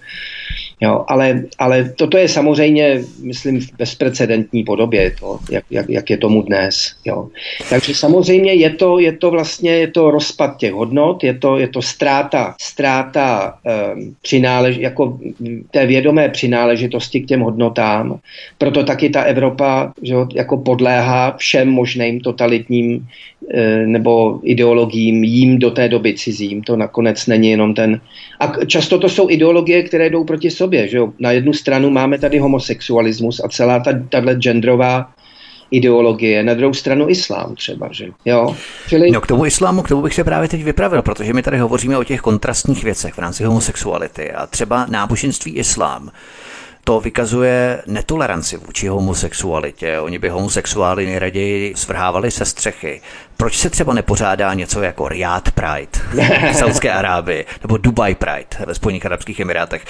Jo, ale, ale toto je samozřejmě, myslím, v bezprecedentní podobě, to, jak, jak, jak je tomu dnes. Jo. Takže samozřejmě je to, je to vlastně je to rozpad těch hodnot, je to, je to ztráta, ztráta um, přinálež, jako té vědomé přináležitosti k těm hodnotám. Proto taky ta Evropa že, jako podléhá všem možným totalitním nebo ideologiím, jím do té doby cizím. To nakonec není jenom ten. A často to jsou ideologie, které jdou proti sobě sobě. Že jo? Na jednu stranu máme tady homosexualismus a celá ta, tato genderová ideologie, na druhou stranu islám třeba, že jo. Čili... No k tomu islámu, k tomu bych se právě teď vypravil, protože my tady hovoříme o těch kontrastních věcech v rámci homosexuality a třeba náboženství islám to vykazuje netoleranci vůči homosexualitě. Oni by homosexuály nejraději svrhávali se střechy. Proč se třeba nepořádá něco jako Riyadh Pride v Saudské Arábii nebo Dubai Pride ve Spojených Arabských Emirátech?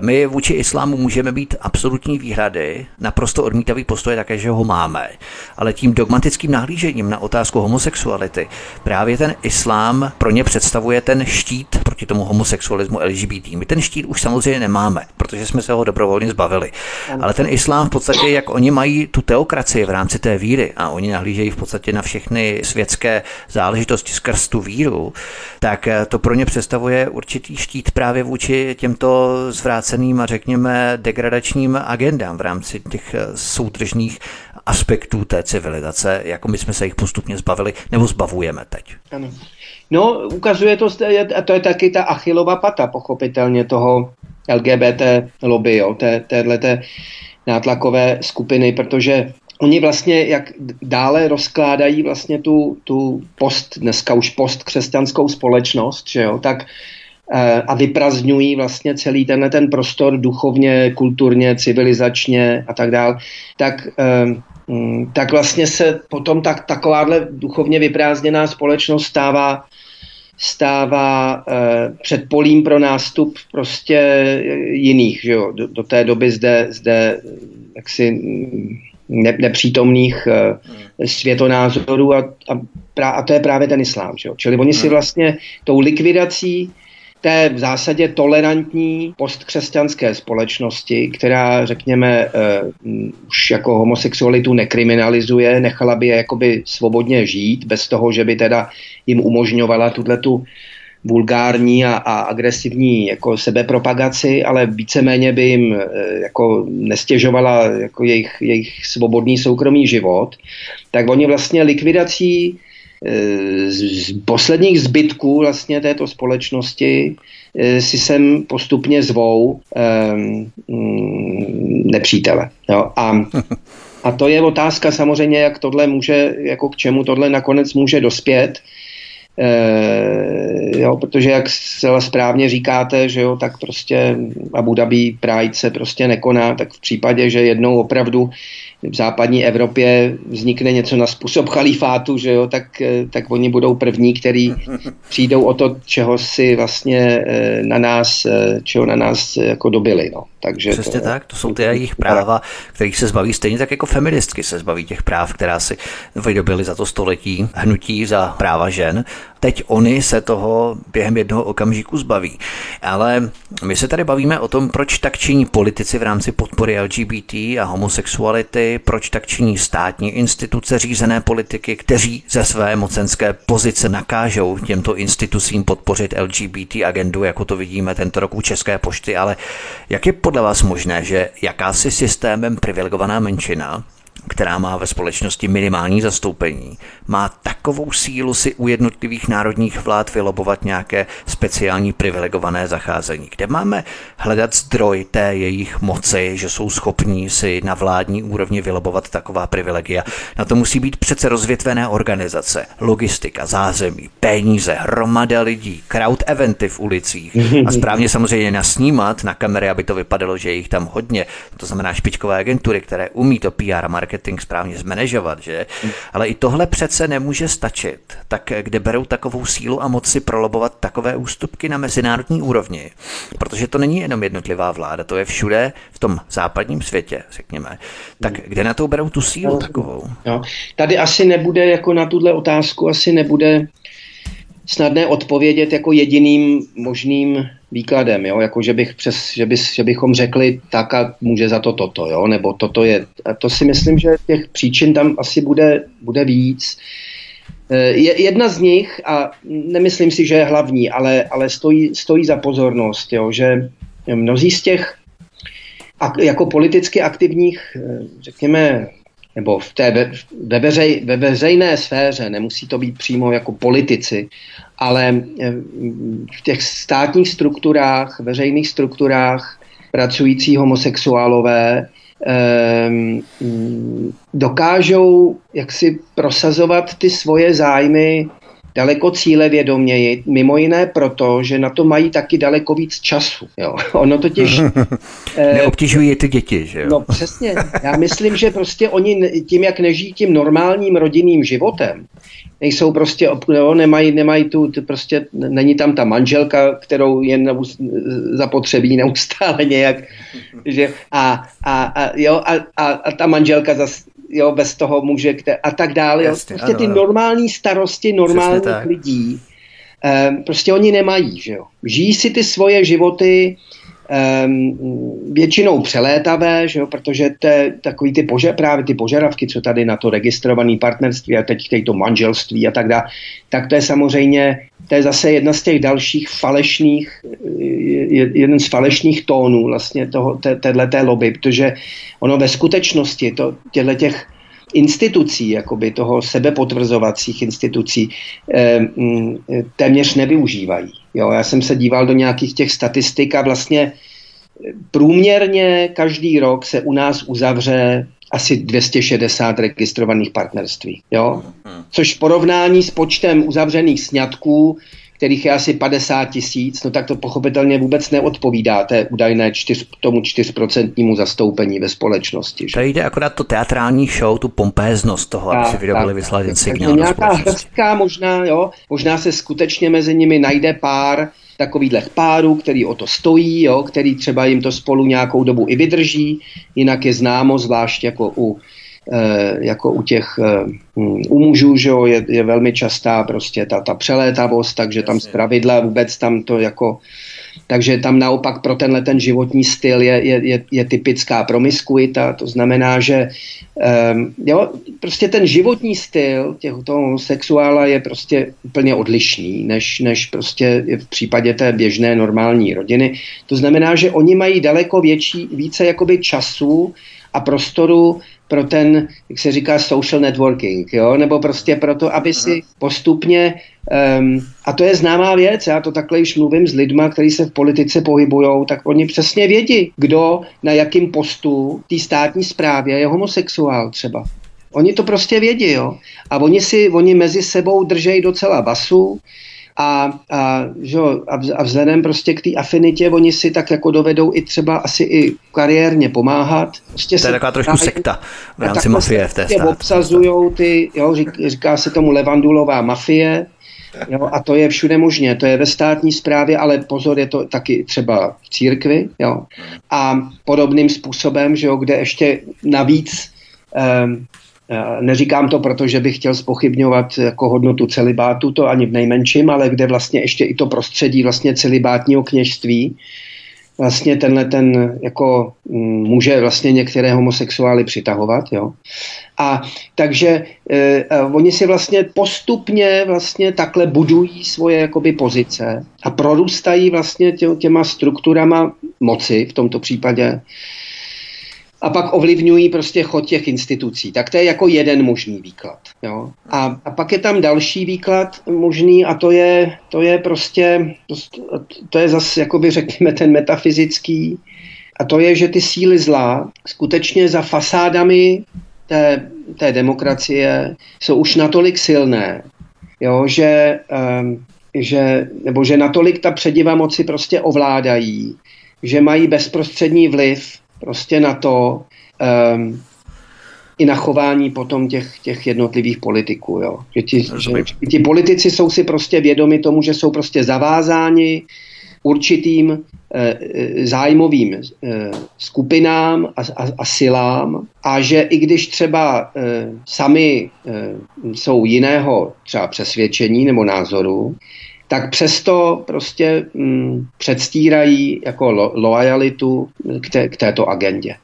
My vůči islámu můžeme být absolutní výhrady, naprosto odmítavý postoj také, že ho máme. Ale tím dogmatickým nahlížením na otázku homosexuality právě ten islám pro ně představuje ten štít proti tomu homosexualismu LGBT. My ten štít už samozřejmě nemáme, protože jsme se ho dobrovolně zbavili. Ale ten islám v podstatě, jak oni mají tu teokracii v rámci té víry a oni nahlížejí v podstatě na všechny světské záležitosti skrz tu víru, tak to pro ně představuje určitý štít právě vůči těmto zvráceným a řekněme degradačním agendám v rámci těch soudržných aspektů té civilizace, jako my jsme se jich postupně zbavili, nebo zbavujeme teď. Ano. No, ukazuje to, a to je taky ta achilová pata, pochopitelně, toho LGBT lobby, jo, té, téhleté nátlakové skupiny, protože oni vlastně jak dále rozkládají vlastně tu, tu post, dneska už post křesťanskou společnost, že jo, tak eh, a vyprazňují vlastně celý tenhle ten prostor duchovně, kulturně, civilizačně a tak dále, tak eh, Mm, tak vlastně se potom tak, takováhle duchovně vyprázdněná společnost stává stává eh, před polím pro nástup prostě jiných, že jo? Do, do té doby zde, zde jaksi ne, nepřítomných eh, světonázorů a, a, a to je právě ten islám. Že jo? Čili oni si hmm. vlastně tou likvidací té v zásadě tolerantní postkřesťanské společnosti, která, řekněme, uh, už jako homosexualitu nekriminalizuje, nechala by je jakoby svobodně žít, bez toho, že by teda jim umožňovala tu vulgární a, a agresivní jako sebepropagaci, ale víceméně by jim e, jako nestěžovala jako jejich, jejich svobodný soukromý život, tak oni vlastně likvidací z posledních zbytků vlastně této společnosti eh, si sem postupně zvou um, nepřítele. Jo? A, a to je otázka samozřejmě, jak tohle může, jako k čemu tohle nakonec může dospět. E, jo, protože jak zcela správně říkáte, že jo, tak prostě Abu Dhabi Pride se prostě nekoná, tak v případě, že jednou opravdu v západní Evropě vznikne něco na způsob chalifátu, že jo, tak, eh, tak oni budou první, který přijdou o to, čeho si vlastně eh, na nás, eh, čeho na nás jako dobili. No. Takže Přesně to, tak, to jsou ty jejich práva, kterých se zbaví stejně tak jako feministky se zbaví těch práv, která si vydobili za to století hnutí za práva žen. Teď oni se toho během jednoho okamžiku zbaví. Ale my se tady bavíme o tom, proč tak činí politici v rámci podpory LGBT a homosexuality, proč tak činí státní instituce řízené politiky, kteří ze své mocenské pozice nakážou těmto institucím podpořit LGBT agendu, jako to vidíme tento rok u České pošty, ale jak je podle vás možné, že jakási systémem privilegovaná menšina která má ve společnosti minimální zastoupení, má takovou sílu si u jednotlivých národních vlád vylobovat nějaké speciální privilegované zacházení. Kde máme hledat zdroj té jejich moci, že jsou schopní si na vládní úrovni vylobovat taková privilegia. Na to musí být přece rozvětvené organizace, logistika, zázemí, peníze, hromada lidí, crowd eventy v ulicích a správně samozřejmě nasnímat na kamery, aby to vypadalo, že je jich tam hodně. To znamená špičkové agentury, které umí to PR a marketing správně zmanežovat, že? Ale i tohle přece nemůže stačit. Tak kde berou takovou sílu a moci prolobovat takové ústupky na mezinárodní úrovni? Protože to není jenom jednotlivá vláda, to je všude v tom západním světě, řekněme. Tak kde na to berou tu sílu takovou? No, tady asi nebude, jako na tuhle otázku, asi nebude snadné odpovědět jako jediným možným výkladem, jo? Jako, že, bych přes, že, bys, že bychom řekli tak a může za to toto, jo? nebo toto je. A to si myslím, že těch příčin tam asi bude, bude víc. Eh, je, jedna z nich, a nemyslím si, že je hlavní, ale, ale stojí, stojí za pozornost, jo? že mnozí z těch jako politicky aktivních, eh, řekněme, nebo v té ve, ve, veřej, ve veřejné sféře, nemusí to být přímo jako politici, ale eh, v těch státních strukturách, veřejných strukturách pracující homosexuálové eh, dokážou jaksi prosazovat ty svoje zájmy daleko cílevědoměji, mimo jiné proto, že na to mají taky daleko víc času. Jo. Ono totiž... Eh, Neobtěžují ty děti, že jo? No přesně. Já myslím, že prostě oni tím, jak nežijí tím normálním rodinným životem, nejsou prostě, jo, nemají, nemají tu, prostě není tam ta manželka, kterou jen zapotřebí neustále nějak, že a, a, a, jo, a, a, a ta manželka zase jo, bez toho může a tak dále. Jasně, prostě ano, ty ano. normální starosti normálních lidí, eh, prostě oni nemají, že jo. Žijí si ty svoje životy um, většinou přelétavé, že jo, protože te, takový ty pože, právě ty požadavky, co tady na to registrované partnerství a teď, to manželství a tak dále, tak to je samozřejmě, to je zase jedna z těch dalších falešných, jeden z falešných tónů vlastně toho, té, té lobby, protože ono ve skutečnosti to, těchto těch institucí, jakoby toho sebepotvrzovacích institucí, eh, mm, téměř nevyužívají. Jo, já jsem se díval do nějakých těch statistik a vlastně průměrně každý rok se u nás uzavře asi 260 registrovaných partnerství. Jo? Což v porovnání s počtem uzavřených sňatků kterých je asi 50 tisíc, no tak to pochopitelně vůbec neodpovídá té údajné čtyř, tomu 4% zastoupení ve společnosti. Že? To jde akorát to teatrální show, tu pompéznost toho, tak, aby si vyrobili vyslat signál. Nějaká hrstka možná, jo, možná se skutečně mezi nimi najde pár, takovýhle párů, který o to stojí, jo, který třeba jim to spolu nějakou dobu i vydrží, jinak je známo, zvlášť jako u jako u těch eh, hm, u mužů, že jo, je, je velmi častá prostě ta, ta přelétavost, takže tam z pravidla vůbec tam to jako takže tam naopak pro tenhle ten životní styl je, je, je, je typická promiskuita, to znamená, že um, jo, prostě ten životní styl těch, toho homosexuála je prostě úplně odlišný, než, než prostě v případě té běžné normální rodiny. To znamená, že oni mají daleko větší, více jakoby času a prostoru pro ten, jak se říká, social networking, jo? nebo prostě proto, aby si postupně, um, a to je známá věc, já to takhle už mluvím s lidma, kteří se v politice pohybují, tak oni přesně vědí, kdo na jakým postu té státní správě je homosexuál třeba. Oni to prostě vědí, jo. A oni si, oni mezi sebou držejí docela basu, a, a, že, a vzhledem prostě k té afinitě oni si tak jako dovedou i třeba asi i kariérně pomáhat. Prostě to je taková trošku sekta v rámci mafie v té stát. obsazují ty, jo, říká se tomu levandulová mafie, Jo, a to je všude možně, to je ve státní správě, ale pozor, je to taky třeba v církvi. Jo. A podobným způsobem, že jo, kde ještě navíc um, Neříkám to proto, že bych chtěl spochybňovat jako hodnotu celibátu, to ani v nejmenším, ale kde vlastně ještě i to prostředí vlastně celibátního kněžství, vlastně tenhle ten jako mm, může vlastně některé homosexuály přitahovat, jo. A takže eh, oni si vlastně postupně vlastně takhle budují svoje jakoby pozice a prorůstají vlastně tě, těma strukturama moci v tomto případě a pak ovlivňují prostě chod těch institucí. Tak to je jako jeden možný výklad. Jo? A, a pak je tam další výklad možný a to je, to je prostě, to je zase, jakoby řekněme, ten metafyzický, a to je, že ty síly zla skutečně za fasádami té, té demokracie jsou už natolik silné, jo, že, um, že, nebo že natolik ta přediva moci prostě ovládají, že mají bezprostřední vliv prostě na to, um, i na chování potom těch, těch jednotlivých politiků. Jo. Že, ti, že ti politici jsou si prostě vědomi tomu, že jsou prostě zavázáni určitým e, zájmovým e, skupinám a, a, a silám a že i když třeba e, sami e, jsou jiného třeba přesvědčení nebo názoru, tak přesto prostě mm, předstírají jako lo- loajalitu k, k této agendě.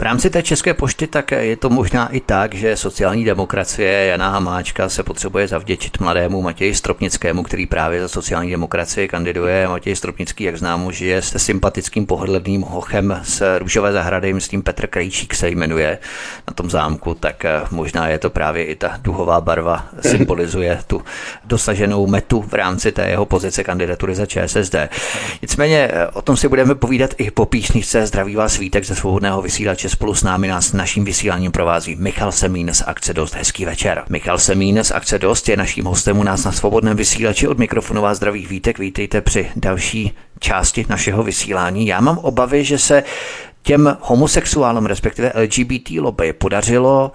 V rámci té České pošty tak je to možná i tak, že sociální demokracie Jana Hamáčka se potřebuje zavděčit mladému Matěji Stropnickému, který právě za sociální demokracie kandiduje. Matěj Stropnický, jak známo, žije se sympatickým pohledným hochem z Růžové zahrady, myslím Petr Krejčík se jmenuje na tom zámku, tak eh, možná je to právě i ta duhová barva symbolizuje tu dosaženou metu v rámci té jeho pozice kandidatury za ČSSD. Nicméně eh, o tom si budeme povídat i po písničce. Zdraví vás svítek ze svobodného vysílače spolu s námi nás naším vysíláním provází Michal Semín z akce Dost. Hezký večer. Michal Semín z akce Dost je naším hostem u nás na svobodném vysílači od mikrofonu vás zdravých vítek. Vítejte při další části našeho vysílání. Já mám obavy, že se těm homosexuálům, respektive LGBT lobby, podařilo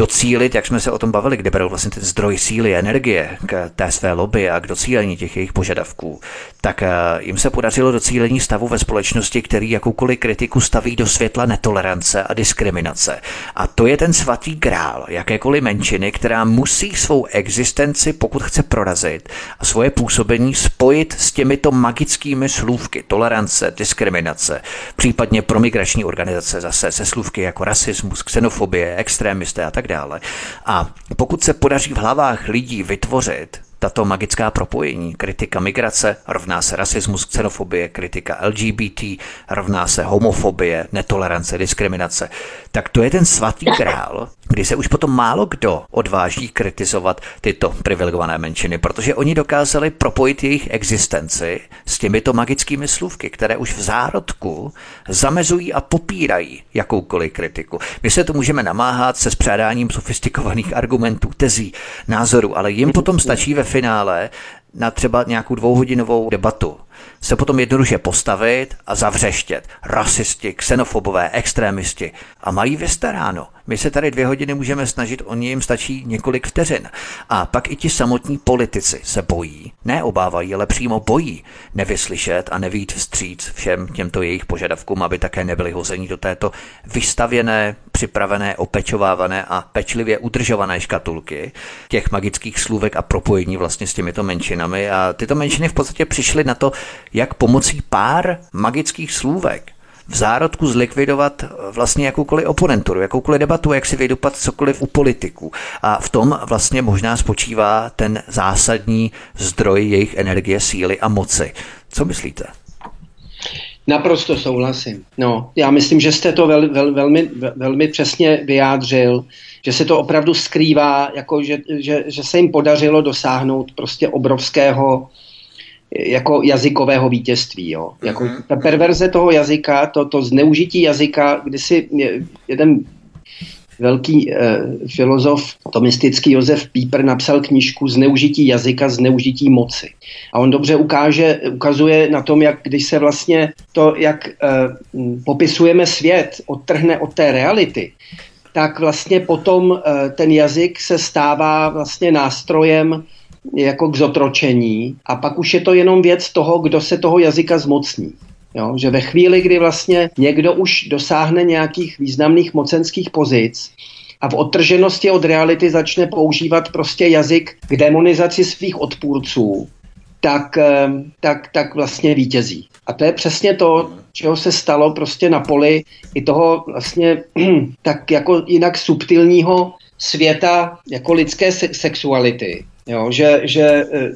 docílit, jak jsme se o tom bavili, kde berou vlastně ten zdroj síly, energie k té své lobby a k docílení těch jejich požadavků, tak eh, jim se podařilo docílení stavu ve společnosti, který jakoukoliv kritiku staví do světla netolerance a diskriminace. A to je ten svatý grál jakékoliv menšiny, která musí svou existenci, pokud chce prorazit, a svoje působení spojit s těmito magickými slůvky tolerance, diskriminace, případně pro migrační organizace zase se slůvky jako rasismus, xenofobie, extrémisté a tak dále. A pokud se podaří v hlavách lidí vytvořit tato magická propojení, kritika migrace rovná se rasismus, xenofobie, kritika LGBT rovná se homofobie, netolerance, diskriminace, tak to je ten svatý král, kdy se už potom málo kdo odváží kritizovat tyto privilegované menšiny, protože oni dokázali propojit jejich existenci s těmito magickými slůvky, které už v zárodku zamezují a popírají jakoukoliv kritiku. My se to můžeme namáhat se spřádáním sofistikovaných argumentů, tezí, názorů, ale jim potom stačí ve finále na třeba nějakou dvouhodinovou debatu se potom jednoduše postavit a zavřeštět. Rasisti, xenofobové, extrémisti. A mají vystaráno. My se tady dvě hodiny můžeme snažit, oni jim stačí několik vteřin. A pak i ti samotní politici se bojí, ne obávají, ale přímo bojí nevyslyšet a nevít vstříc všem těmto jejich požadavkům, aby také nebyli hození do této vystavěné, připravené, opečovávané a pečlivě udržované škatulky těch magických slůvek a propojení vlastně s těmito menšinami. A tyto menšiny v podstatě přišly na to, jak pomocí pár magických slůvek v zárodku zlikvidovat vlastně jakoukoliv oponenturu, jakoukoliv debatu, jak si vydupat cokoliv u politiků. A v tom vlastně možná spočívá ten zásadní zdroj jejich energie, síly a moci. Co myslíte? Naprosto souhlasím. No, já myslím, že jste to vel, vel, velmi, velmi přesně vyjádřil, že se to opravdu skrývá, jako že, že, že se jim podařilo dosáhnout prostě obrovského jako jazykového vítězství. Jo. Jako mm-hmm. ta perverze toho jazyka, to, to zneužití jazyka, kdy si jeden velký eh, filozof, tomistický Josef Píper napsal knížku Zneužití jazyka, zneužití moci. A on dobře ukáže, ukazuje na tom, jak když se vlastně to, jak eh, popisujeme svět, odtrhne od té reality, tak vlastně potom eh, ten jazyk se stává vlastně nástrojem jako k zotročení a pak už je to jenom věc toho, kdo se toho jazyka zmocní. Jo, že ve chvíli, kdy vlastně někdo už dosáhne nějakých významných mocenských pozic a v odtrženosti od reality začne používat prostě jazyk k demonizaci svých odpůrců, tak, eh, tak, tak vlastně vítězí. A to je přesně to, čeho se stalo prostě na poli i toho vlastně tak jako jinak subtilního světa jako lidské se- sexuality. Jo, že, že, eh,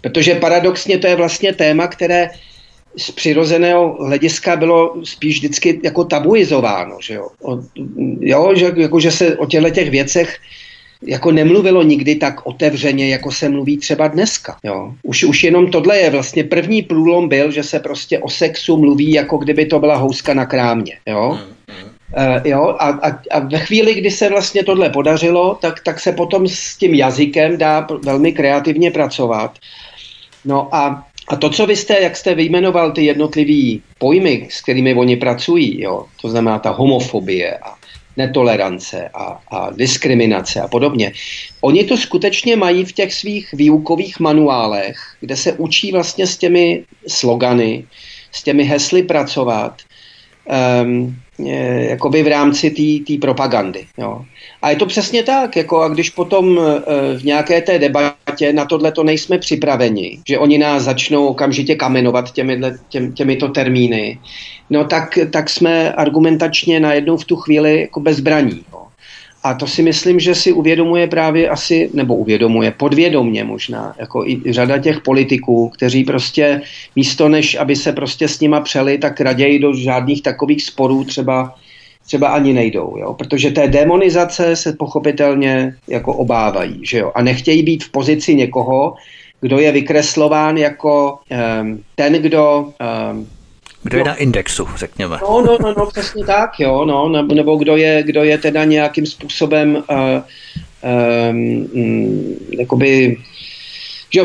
protože paradoxně to je vlastně téma, které z přirozeného hlediska bylo spíš vždycky jako tabuizováno, že jo. O, jo že, jako, že se o těchto těch věcech jako nemluvilo nikdy tak otevřeně, jako se mluví třeba dneska. Jo. Už, už jenom tohle je vlastně první průlom byl, že se prostě o sexu mluví, jako kdyby to byla houska na krámě. Jo. Hmm. Uh, jo, a, a, a ve chvíli, kdy se vlastně tohle podařilo, tak, tak se potom s tím jazykem dá velmi kreativně pracovat. No a, a to, co vy jste, jak jste vyjmenoval ty jednotlivé pojmy, s kterými oni pracují, jo, to znamená ta homofobie a netolerance a, a diskriminace a podobně. Oni to skutečně mají v těch svých výukových manuálech, kde se učí vlastně s těmi slogany, s těmi hesly pracovat um, jakoby v rámci té propagandy. Jo. A je to přesně tak, jako a když potom e, v nějaké té debatě na tohle to nejsme připraveni, že oni nás začnou okamžitě kamenovat těmi, těm, těmito termíny, no tak, tak jsme argumentačně najednou v tu chvíli jako bezbraní. Jo. A to si myslím, že si uvědomuje právě asi, nebo uvědomuje podvědomně možná, jako i řada těch politiků, kteří prostě místo než, aby se prostě s nima přeli, tak raději do žádných takových sporů třeba třeba ani nejdou, jo? protože té demonizace se pochopitelně jako obávají, že jo? a nechtějí být v pozici někoho, kdo je vykreslován jako um, ten, kdo um, kdo je no. na indexu, řekněme. No, no, no, no přesně tak, jo, no, nebo, nebo kdo, je, kdo je teda nějakým způsobem uh, um, jakoby Že,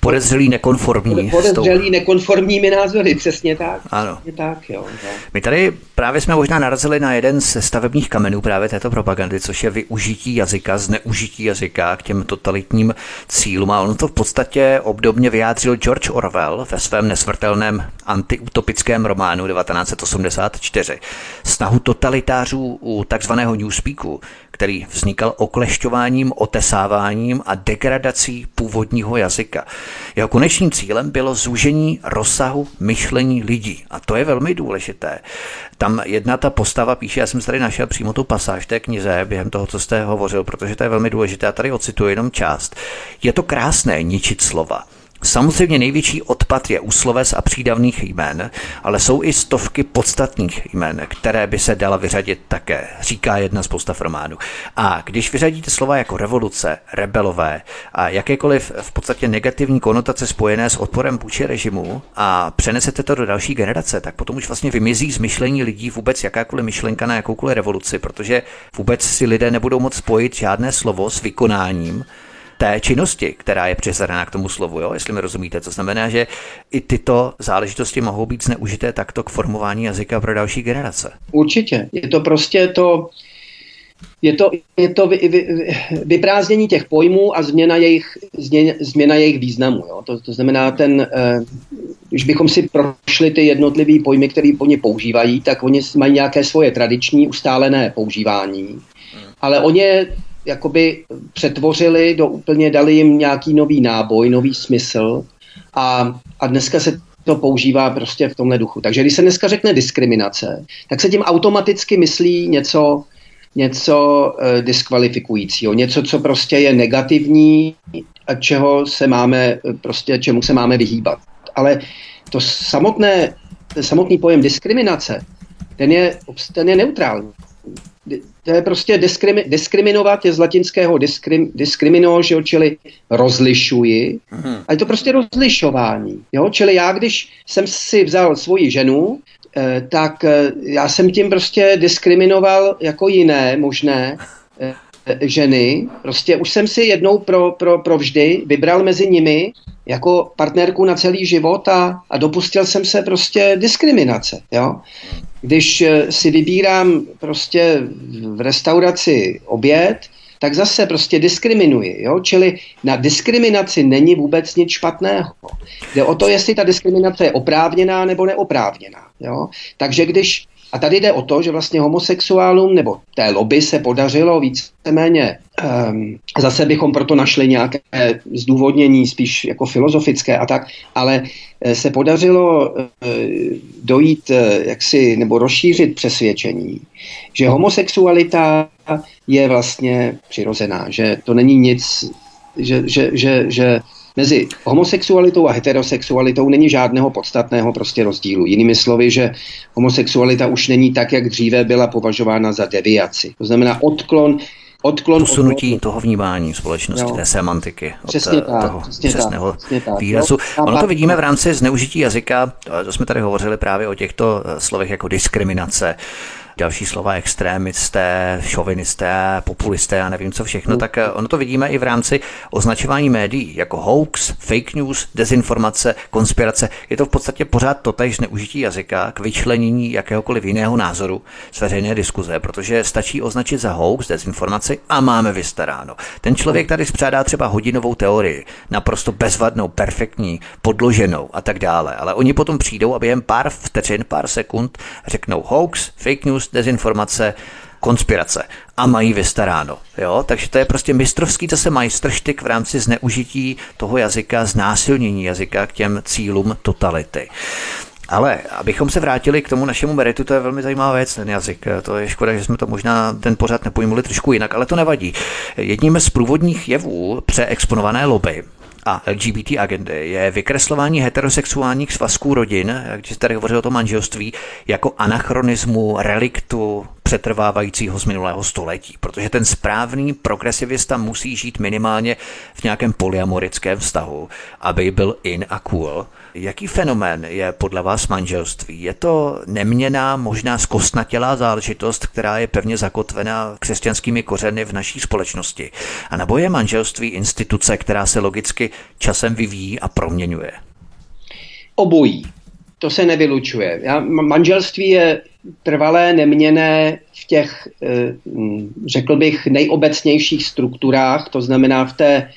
podezřelý, nekonformní. Podezřelý, nekonformními názory, přesně tak. Ano. Přesně tak, jo, jo. My tady právě jsme možná narazili na jeden ze stavebních kamenů právě této propagandy, což je využití jazyka, zneužití jazyka k těm totalitním cílům. A on to v podstatě obdobně vyjádřil George Orwell ve svém nesmrtelném antiutopickém románu 1984. Snahu totalitářů u takzvaného newspeaku který vznikal oklešťováním, otesáváním a degradací původního jazyka. Jeho konečným cílem bylo zúžení rozsahu myšlení lidí. A to je velmi důležité. Tam jedna ta postava píše, já jsem tady našel přímo tu pasáž té knize během toho, co jste hovořil, protože to je velmi důležité. Já tady ocituji jenom část. Je to krásné ničit slova. Samozřejmě největší odpad je u sloves a přídavných jmén, ale jsou i stovky podstatných jmén, které by se dala vyřadit také, říká jedna z postav románu. A když vyřadíte slova jako revoluce, rebelové a jakékoliv v podstatě negativní konotace spojené s odporem vůči režimu a přenesete to do další generace, tak potom už vlastně vymizí z myšlení lidí vůbec jakákoliv myšlenka na jakoukoliv revoluci, protože vůbec si lidé nebudou moct spojit žádné slovo s vykonáním té činnosti, která je přizadená k tomu slovu, jo? jestli mi rozumíte. To znamená, že i tyto záležitosti mohou být zneužité takto k formování jazyka pro další generace. Určitě. Je to prostě to, je to, je to vy, vy, vyprázdnění těch pojmů a změna jejich, změna, změna jejich významu. Jo? To, to znamená, ten, eh, když bychom si prošli ty jednotlivé pojmy, které oni používají, tak oni mají nějaké svoje tradiční ustálené používání, ale oni jakoby přetvořili do úplně, dali jim nějaký nový náboj, nový smysl a, a dneska se to používá prostě v tomhle duchu. Takže když se dneska řekne diskriminace, tak se tím automaticky myslí něco, něco e, diskvalifikujícího, něco, co prostě je negativní a čeho se máme, prostě čemu se máme vyhýbat. Ale to samotné, samotný pojem diskriminace, ten je, ten je neutrální to je prostě diskrimi, diskriminovat je z latinského diskrim, diskrimino, že jo, čili rozlišuji. Hmm. A je to prostě rozlišování. Jo? Čili já, když jsem si vzal svoji ženu, eh, tak eh, já jsem tím prostě diskriminoval jako jiné možné eh, ženy. Prostě už jsem si jednou pro, pro, pro vždy vybral mezi nimi jako partnerku na celý život a, a dopustil jsem se prostě diskriminace. Jo? Když eh, si vybírám prostě v restauraci oběd, tak zase prostě diskriminuji. Jo? Čili na diskriminaci není vůbec nic špatného. Jde o to, jestli ta diskriminace je oprávněná nebo neoprávněná. Jo? Takže když a tady jde o to, že vlastně homosexuálům nebo té lobby se podařilo víceméně, um, zase bychom proto našli nějaké zdůvodnění spíš jako filozofické a tak, ale eh, se podařilo uh, dojít uh, jaksi nebo rozšířit přesvědčení, že homosexualita je vlastně přirozená, že to není nic, že, že, že, že mezi homosexualitou a heterosexualitou není žádného podstatného prostě rozdílu. Jinými slovy, že homosexualita už není tak, jak dříve byla považována za deviaci. To znamená odklon odklon posunutí od... toho vnímání společnosti, jo. té semantiky, přesně od tak, toho přesně přesného tak, přesně výrazu. Tak. Ono to vidíme v rámci zneužití jazyka, to jsme tady hovořili právě o těchto eh, slovech jako diskriminace, další slova extrémisté, šovinisté, populisté a nevím co všechno, tak eh, ono to vidíme i v rámci označování médií jako hoax, fake news, dezinformace, konspirace. Je to v podstatě pořád totéž zneužití jazyka k vyčlenění jakéhokoliv jiného názoru z veřejné diskuze, protože stačí označit za hoax, dezinformaci a máme vystaráno. Ten člověk tady spřádá třeba hodinovou teorii, naprosto bezvadnou, perfektní, podloženou a tak dále, ale oni potom přijdou a během pár vteřin, pár sekund řeknou hoax, fake news, dezinformace, konspirace a mají vystaráno. Jo? Takže to je prostě mistrovský zase majstrštyk v rámci zneužití toho jazyka, znásilnění jazyka k těm cílům totality. Ale abychom se vrátili k tomu našemu meritu, to je velmi zajímavá věc, ten jazyk. To je škoda, že jsme to možná ten pořád nepojmuli trošku jinak, ale to nevadí. Jedním z průvodních jevů přeexponované lobby a LGBT agendy je vykreslování heterosexuálních svazků rodin, když tady hovořil o tom manželství, jako anachronismu, reliktu, přetrvávajícího z minulého století, protože ten správný progresivista musí žít minimálně v nějakém polyamorickém vztahu, aby byl in a cool. Jaký fenomén je podle vás manželství? Je to neměná, možná zkostnatělá záležitost, která je pevně zakotvená křesťanskými kořeny v naší společnosti? A nebo je manželství instituce, která se logicky časem vyvíjí a proměňuje? Obojí. To se nevylučuje. Já, manželství je trvalé, neměné v těch, eh, řekl bych, nejobecnějších strukturách, to znamená v té,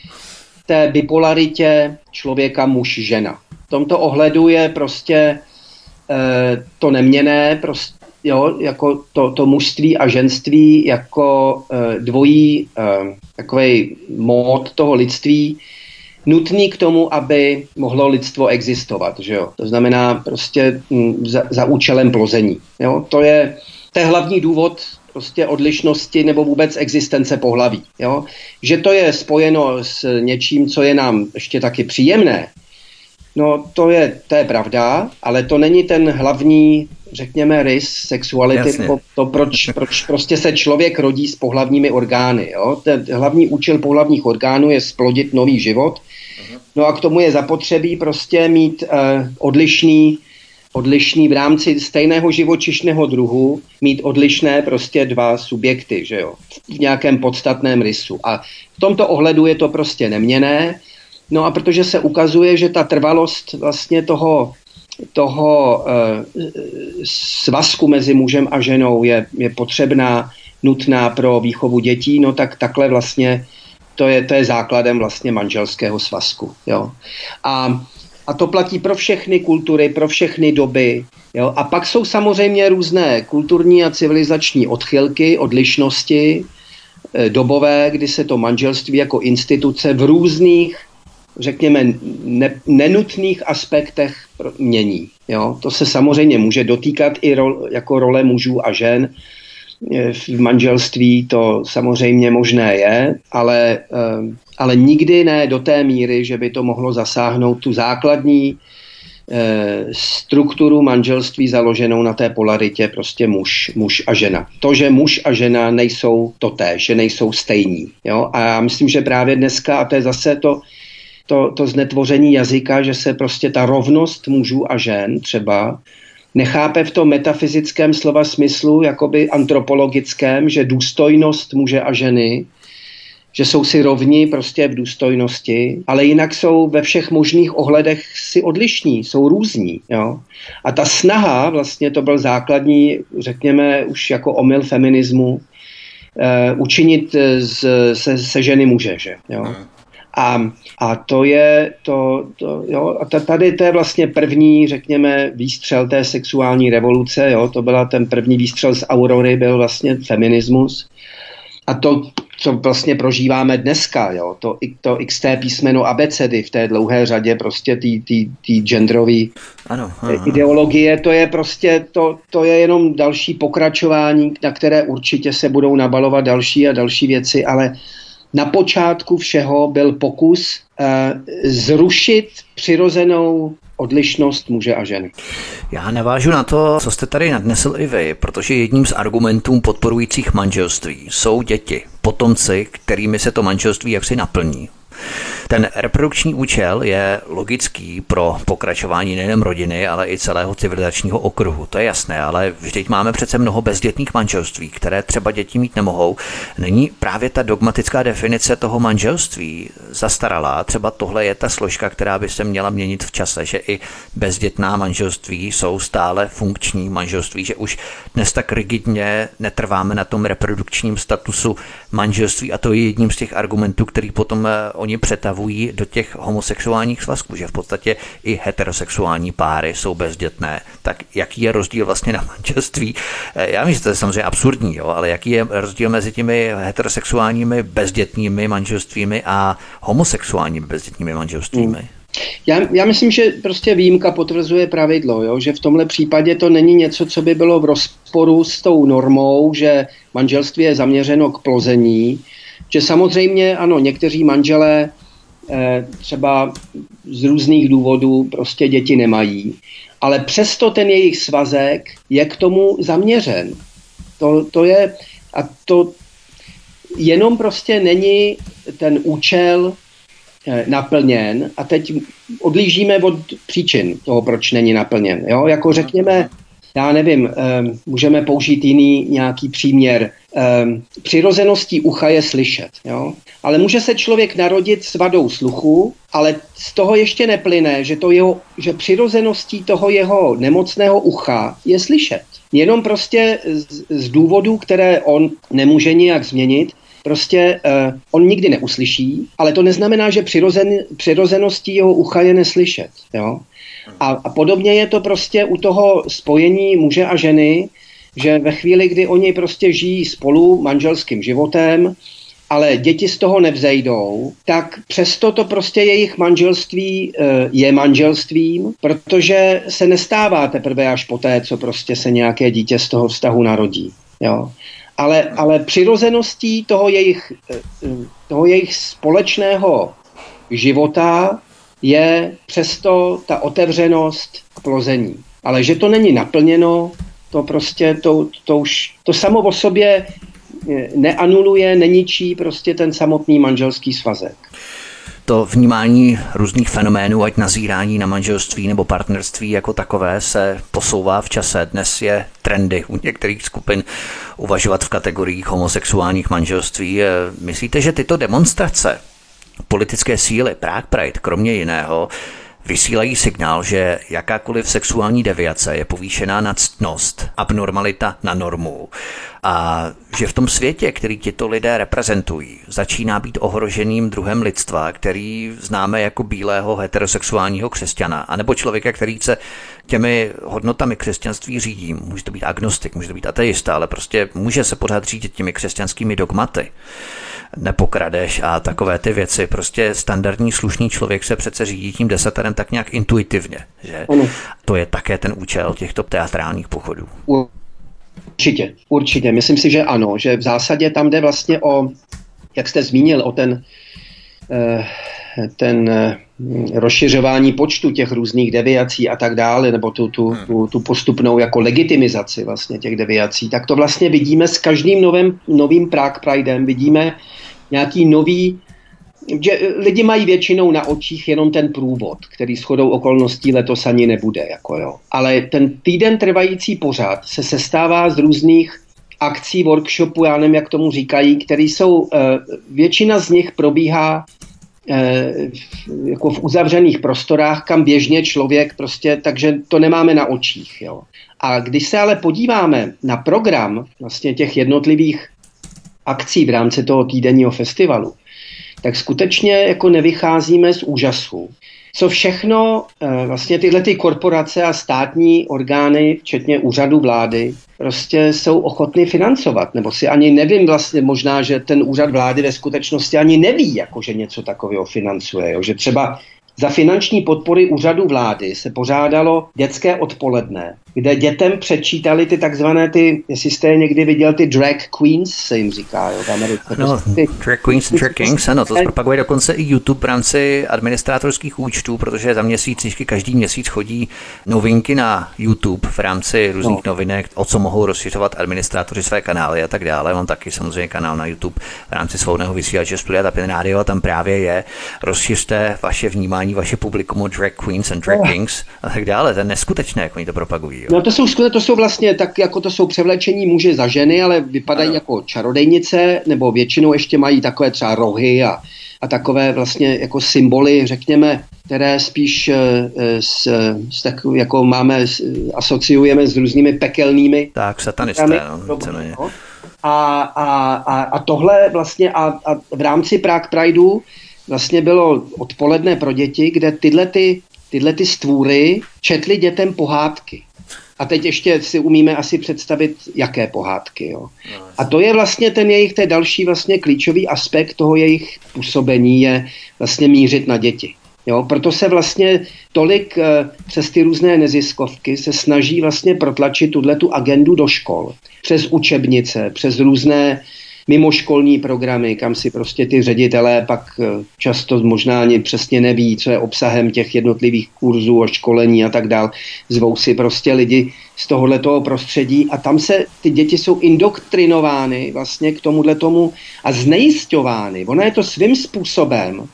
té bipolaritě člověka muž-žena. V tomto ohledu je prostě eh, to neměné, prostě, jo, jako to, to mužství a ženství jako eh, dvojí takový mód toho lidství, nutný k tomu, aby mohlo lidstvo existovat. Že jo? To znamená prostě mm, za, za účelem plození. Jo? To, je, to je hlavní důvod prostě odlišnosti nebo vůbec existence pohlaví. Jo? Že to je spojeno s něčím, co je nám ještě taky příjemné, no to je, to je pravda, ale to není ten hlavní, řekněme, rys sexuality, to, to proč, proč prostě se člověk rodí s pohlavními orgány. Jo? Ten hlavní účel pohlavních orgánů je splodit nový život No a k tomu je zapotřebí prostě mít uh, odlišný, odlišný v rámci stejného živočišného druhu, mít odlišné prostě dva subjekty, že jo, v nějakém podstatném rysu. A v tomto ohledu je to prostě neměné. No a protože se ukazuje, že ta trvalost vlastně toho, toho uh, svazku mezi mužem a ženou je, je potřebná, nutná pro výchovu dětí, no tak takhle vlastně to je, to je základem vlastně manželského svazku. Jo. A, a to platí pro všechny kultury, pro všechny doby. Jo. A pak jsou samozřejmě různé kulturní a civilizační odchylky, odlišnosti, e, dobové, kdy se to manželství jako instituce v různých, řekněme, ne, nenutných aspektech mění. Jo. To se samozřejmě může dotýkat i ro, jako role mužů a žen, v manželství to samozřejmě možné je, ale, eh, ale nikdy ne do té míry, že by to mohlo zasáhnout tu základní eh, strukturu manželství založenou na té polaritě prostě muž, muž a žena. To, že muž a žena nejsou toté, že nejsou stejní. Jo? A já myslím, že právě dneska, a to je zase to, to, to znetvoření jazyka, že se prostě ta rovnost mužů a žen třeba nechápe v tom metafyzickém slova smyslu, jakoby antropologickém, že důstojnost muže a ženy, že jsou si rovni prostě v důstojnosti, ale jinak jsou ve všech možných ohledech si odlišní, jsou různí. Jo? A ta snaha, vlastně to byl základní, řekněme, už jako omyl feminismu, uh, učinit z, se, se ženy muže. Že? Jo? A, a to je, to, to, jo, a tady to je vlastně první, řekněme, výstřel té sexuální revoluce, jo, to byla ten první výstřel z Aurory, byl vlastně feminismus. A to, co vlastně prožíváme dneska, jo, to, to XT písmeno abecedy v té dlouhé řadě prostě té genderové ano, ano. ideologie, to je prostě, to, to je jenom další pokračování, na které určitě se budou nabalovat další a další věci, ale na počátku všeho byl pokus uh, zrušit přirozenou odlišnost muže a ženy. Já navážu na to, co jste tady nadnesl i vy, protože jedním z argumentů podporujících manželství jsou děti, potomci, kterými se to manželství jaksi naplní. Ten reprodukční účel je logický pro pokračování nejen rodiny, ale i celého civilizačního okruhu. To je jasné, ale vždyť máme přece mnoho bezdětných manželství, které třeba děti mít nemohou. Není právě ta dogmatická definice toho manželství zastaralá? Třeba tohle je ta složka, která by se měla měnit v čase, že i bezdětná manželství jsou stále funkční manželství, že už dnes tak rigidně netrváme na tom reprodukčním statusu manželství a to je jedním z těch argumentů, který potom eh, oni přetavují do těch homosexuálních svazků, že v podstatě i heterosexuální páry jsou bezdětné. Tak jaký je rozdíl vlastně na manželství? Eh, já myslím, že to je samozřejmě absurdní, jo, ale jaký je rozdíl mezi těmi heterosexuálními bezdětnými manželstvími a homosexuálními bezdětnými manželstvími? Hmm. Já, já myslím, že prostě výjimka potvrzuje pravidlo, jo? že v tomhle případě to není něco, co by bylo v rozporu s tou normou, že manželství je zaměřeno k plození, že samozřejmě ano, někteří manželé třeba z různých důvodů prostě děti nemají, ale přesto ten jejich svazek je k tomu zaměřen. To, to je, a to jenom prostě není ten účel eh, naplněn a teď odlížíme od příčin toho, proč není naplněn. Jo? Jako řekněme, já nevím, um, můžeme použít jiný nějaký příměr. Um, přirozeností ucha je slyšet, jo? ale může se člověk narodit s vadou sluchu, ale z toho ještě neplyne, že, to jeho, že přirozeností toho jeho nemocného ucha je slyšet. Jenom prostě z, z důvodů, které on nemůže nijak změnit, prostě uh, on nikdy neuslyší, ale to neznamená, že přirozen, přirozeností jeho ucha je neslyšet. Jo? A, a podobně je to prostě u toho spojení muže a ženy, že ve chvíli, kdy oni prostě žijí spolu manželským životem, ale děti z toho nevzejdou, tak přesto to prostě jejich manželství eh, je manželstvím, protože se nestává teprve až poté, co prostě se nějaké dítě z toho vztahu narodí. Jo. Ale, ale přirozeností toho jejich, eh, toho jejich společného života je přesto ta otevřenost k plození. Ale že to není naplněno, to prostě, to, to už, to samo o sobě eh, neanuluje, neničí prostě ten samotný manželský svazek. To vnímání různých fenoménů, ať nazírání na manželství nebo partnerství jako takové, se posouvá v čase. Dnes je trendy u některých skupin uvažovat v kategoriích homosexuálních manželství. Eh, myslíte, že tyto demonstrace politické síly Prague Pride, kromě jiného, vysílají signál, že jakákoliv sexuální deviace je povýšená na ctnost, abnormalita na normu a že v tom světě, který tito lidé reprezentují, začíná být ohroženým druhem lidstva, který známe jako bílého heterosexuálního křesťana, anebo člověka, který se těmi hodnotami křesťanství řídí. Může to být agnostik, může to být ateista, ale prostě může se pořád řídit těmi křesťanskými dogmaty nepokradeš a takové ty věci. Prostě standardní slušný člověk se přece řídí tím desaterem tak nějak intuitivně, že ano. to je také ten účel těchto teatrálních pochodů. Určitě, určitě. Myslím si, že ano, že v zásadě tam jde vlastně o, jak jste zmínil, o ten, eh, ten eh, rozšiřování počtu těch různých deviací a tak dále, nebo tu, tu, hmm. tu, tu postupnou jako legitimizaci vlastně těch deviací, tak to vlastně vidíme s každým novým, novým Prague Pridem, vidíme nějaký nový, že lidi mají většinou na očích jenom ten průvod, který shodou okolností letos ani nebude. Jako jo. Ale ten týden trvající pořád se sestává z různých akcí, workshopů, já nevím, jak tomu říkají, které jsou, eh, většina z nich probíhá jako v uzavřených prostorách, kam běžně člověk prostě, takže to nemáme na očích. Jo. A když se ale podíváme na program vlastně těch jednotlivých akcí v rámci toho týdenního festivalu, tak skutečně jako nevycházíme z úžasu. Co všechno eh, vlastně tyhle ty korporace a státní orgány, včetně úřadu vlády, prostě jsou ochotny financovat. Nebo si ani nevím vlastně možná, že ten úřad vlády ve skutečnosti ani neví, jako že něco takového financuje. Jo? Že třeba za finanční podpory úřadu vlády se pořádalo dětské odpoledne, kde dětem přečítali ty takzvané ty, jestli jste někdy viděl ty drag queens, se jim říká, jo, v Americe. No, ty, drag queens, drag kings, ano, to propaguje dokonce i YouTube v rámci administrátorských účtů, protože za měsíc, každý měsíc chodí novinky na YouTube v rámci různých no. novinek, o co mohou rozšiřovat administrátoři své kanály a tak dále. Mám taky samozřejmě kanál na YouTube v rámci svobodného vysílače Studia Tapin Radio a tam právě je rozšiřte vaše vnímání, vaše publikum drag queens and drag kings a tak dále. To je neskutečné, jak oni to propagují. Jo. No to jsou, to jsou vlastně tak, jako to jsou převlečení muži za ženy, ale vypadají ano. jako čarodejnice, nebo většinou ještě mají takové třeba rohy a, a takové vlastně jako symboly, řekněme, které spíš uh, s, s tak, jako máme, asociujeme s různými pekelnými. Tak, satanisté, no, no. A, a, a, a tohle vlastně a, a v rámci Prague Prideu vlastně bylo odpoledne pro děti, kde tyhle ty, tyhle ty stvůry četly dětem pohádky. A teď ještě si umíme asi představit, jaké pohádky. Jo. No, a to je vlastně ten jejich, ten další vlastně klíčový aspekt toho jejich působení je vlastně mířit na děti. Jo, proto se vlastně tolik e, přes ty různé neziskovky se snaží vlastně protlačit tuhle tu agendu do škol. Přes učebnice, přes různé mimoškolní programy, kam si prostě ty ředitelé pak eh, často možná ani přesně neví, co je obsahem těch jednotlivých kurzů a školení a tak dál. Zvou si prostě lidi z tohoto prostředí a tam se ty děti jsou indoktrinovány vlastně k tomuhle tomu a znejistovány. Ono je to svým způsobem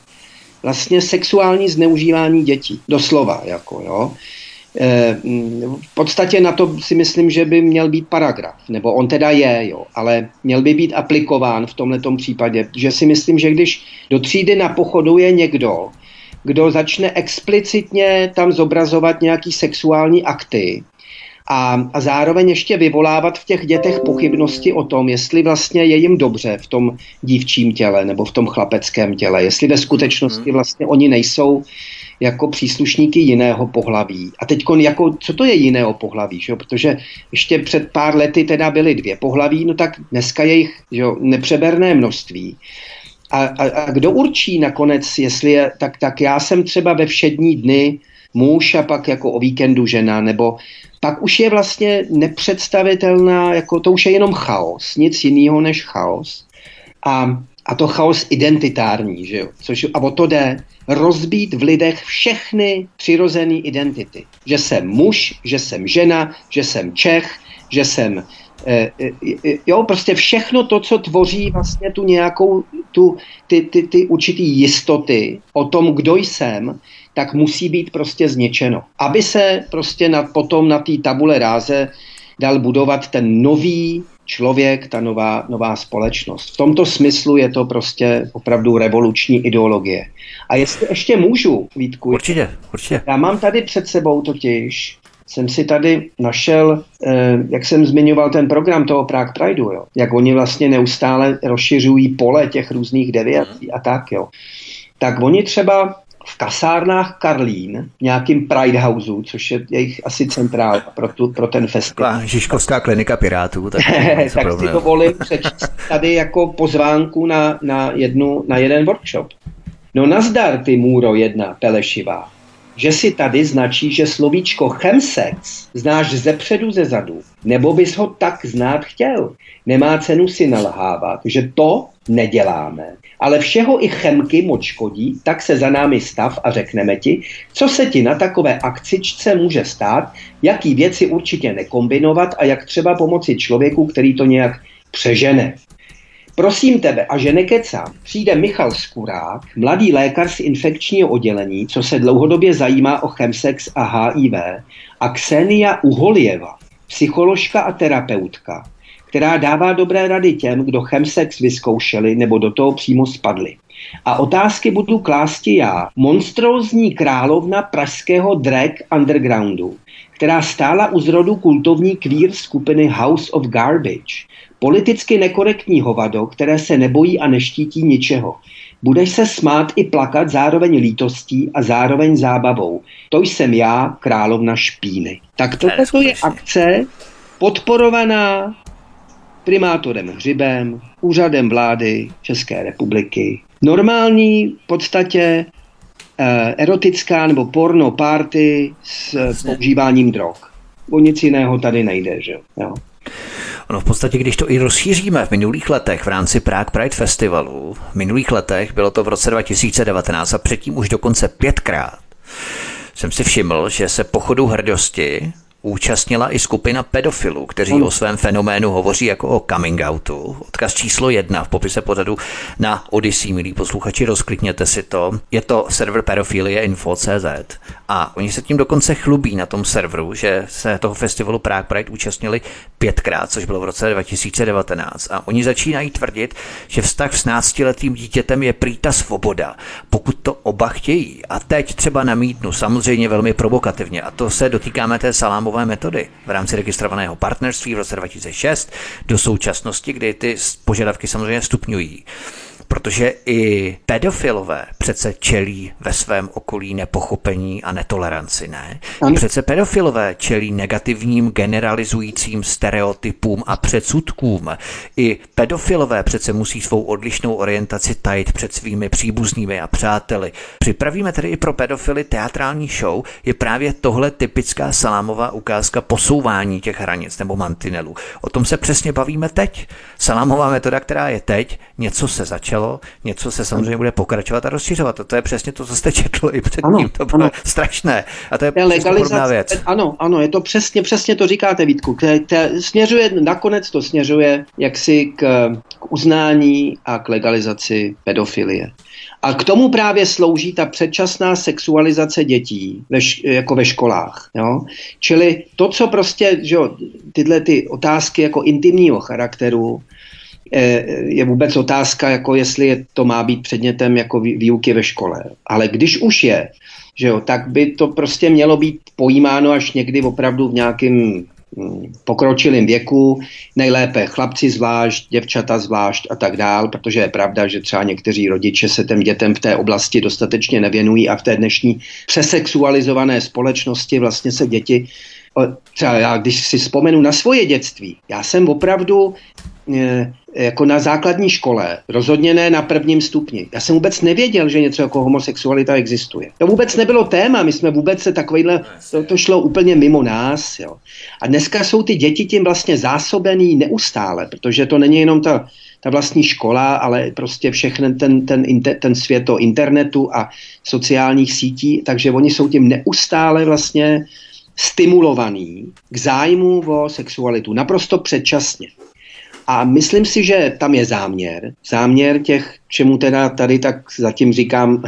vlastně sexuální zneužívání dětí, doslova, jako jo. E, v podstatě na to si myslím, že by měl být paragraf, nebo on teda je, jo, ale měl by být aplikován v tomto případě, že si myslím, že když do třídy na pochodu je někdo, kdo začne explicitně tam zobrazovat nějaký sexuální akty, a, a zároveň ještě vyvolávat v těch dětech pochybnosti o tom, jestli vlastně je jim dobře v tom dívčím těle nebo v tom chlapeckém těle, jestli ve skutečnosti mhm. vlastně oni nejsou jako příslušníky jiného pohlaví. A teď jako, co to je jiného pohlaví, že? protože ještě před pár lety teda byly dvě pohlaví, no tak dneska je jich že? nepřeberné množství. A, a, a kdo určí nakonec, jestli je, tak, tak já jsem třeba ve všední dny muž a pak jako o víkendu žena, nebo pak už je vlastně nepředstavitelná, jako to už je jenom chaos, nic jiného než chaos. A, a to chaos identitární, že jo? Což, a o to jde rozbít v lidech všechny přirozené identity. Že jsem muž, že jsem žena, že jsem Čech, že jsem Eh, eh, eh, jo, prostě všechno to, co tvoří vlastně tu nějakou, tu, ty, ty, ty určitý jistoty o tom, kdo jsem, tak musí být prostě zničeno. Aby se prostě na, potom na té tabule ráze dal budovat ten nový člověk, ta nová, nová společnost. V tomto smyslu je to prostě opravdu revoluční ideologie. A jestli ještě můžu, Vítku. Určitě, určitě. Já mám tady před sebou totiž jsem si tady našel, eh, jak jsem zmiňoval ten program toho Prague Prideu, jo, jak oni vlastně neustále rozšiřují pole těch různých deviací a tak, jo. Tak oni třeba v kasárnách Karlín, v nějakým Pride Houseu, což je jejich asi centrál pro, tu, pro ten festival. Žižkovská klinika pirátů. Tak, tak si dovolím přečíst tady jako pozvánku na, na, jednu, na jeden workshop. No nazdar, ty Můro jedna, Pelešivá že si tady značí, že slovíčko chemsex znáš ze předu, ze zadu, nebo bys ho tak znát chtěl. Nemá cenu si nalhávat, že to neděláme. Ale všeho i chemky moc škodí, tak se za námi stav a řekneme ti, co se ti na takové akcičce může stát, jaký věci určitě nekombinovat a jak třeba pomoci člověku, který to nějak přežene. Prosím tebe, a že nekecám, přijde Michal Skurák, mladý lékař z infekčního oddělení, co se dlouhodobě zajímá o chemsex a HIV, a Ksenia Uholieva, psycholožka a terapeutka, která dává dobré rady těm, kdo chemsex vyzkoušeli nebo do toho přímo spadli. A otázky budu klásti já, monstrózní královna pražského drag undergroundu, která stála u zrodu kultovní queer skupiny House of Garbage, Politicky nekorektní hovado, které se nebojí a neštítí ničeho. Budeš se smát i plakat zároveň lítostí a zároveň zábavou. To jsem já, královna špíny. Tak toto je akce podporovaná primátorem Hřibem, úřadem vlády České republiky. Normální v podstatě eh, erotická nebo porno party s Jasně. používáním drog. O nic jiného tady nejde, že jo. Ono v podstatě, když to i rozšíříme v minulých letech v rámci Prague Pride Festivalu, v minulých letech, bylo to v roce 2019 a předtím už dokonce pětkrát, jsem si všiml, že se pochodu hrdosti účastnila i skupina pedofilů, kteří o svém fenoménu hovoří jako o coming outu. Odkaz číslo jedna v popise pořadu na Odyssey, milí posluchači, rozklikněte si to. Je to server pedofilie info.cz a oni se tím dokonce chlubí na tom serveru, že se toho festivalu Prague Pride účastnili pětkrát, což bylo v roce 2019. A oni začínají tvrdit, že vztah s náctiletým dítětem je prý ta svoboda, pokud to oba chtějí. A teď třeba namítnu, samozřejmě velmi provokativně, a to se dotýkáme té salámové metody v rámci registrovaného partnerství v roce 2006 do současnosti, kdy ty požadavky samozřejmě stupňují protože i pedofilové přece čelí ve svém okolí nepochopení a netoleranci, ne? I přece pedofilové čelí negativním generalizujícím stereotypům a předsudkům. I pedofilové přece musí svou odlišnou orientaci tajit před svými příbuznými a přáteli. Připravíme tedy i pro pedofily teatrální show, je právě tohle typická salámová ukázka posouvání těch hranic nebo mantinelů. O tom se přesně bavíme teď. Salámová metoda, která je teď, něco se začalo něco, něco se samozřejmě bude pokračovat a rozšiřovat. A to je přesně to, co jste četl i předtím. Ano, to bylo ano. strašné. A to je, je legalizace, věc. Ano, ano, je to přesně, přesně to říkáte, Vítku. K, k, směřuje, nakonec to směřuje jaksi k, k uznání a k legalizaci pedofilie. A k tomu právě slouží ta předčasná sexualizace dětí ve, jako ve školách. Jo? Čili to, co prostě, že jo, tyhle ty otázky jako intimního charakteru, je vůbec otázka, jako jestli je, to má být předmětem jako výuky ve škole. Ale když už je, že jo, tak by to prostě mělo být pojímáno až někdy opravdu v nějakém pokročilém věku, nejlépe chlapci zvlášť, děvčata zvlášť a tak dál, protože je pravda, že třeba někteří rodiče se těm dětem v té oblasti dostatečně nevěnují a v té dnešní přesexualizované společnosti vlastně se děti třeba já, když si vzpomenu na svoje dětství, já jsem opravdu e, jako na základní škole, rozhodně ne na prvním stupni. Já jsem vůbec nevěděl, že něco jako homosexualita existuje. To vůbec nebylo téma, my jsme vůbec se takovýhle, to, to šlo úplně mimo nás. Jo. A dneska jsou ty děti tím vlastně zásobený neustále, protože to není jenom ta, ta vlastní škola, ale prostě všechny ten, ten, ten, svět o internetu a sociálních sítí, takže oni jsou tím neustále vlastně stimulovaný k zájmu o sexualitu, naprosto předčasně. A myslím si, že tam je záměr. Záměr těch, čemu teda tady tak zatím říkám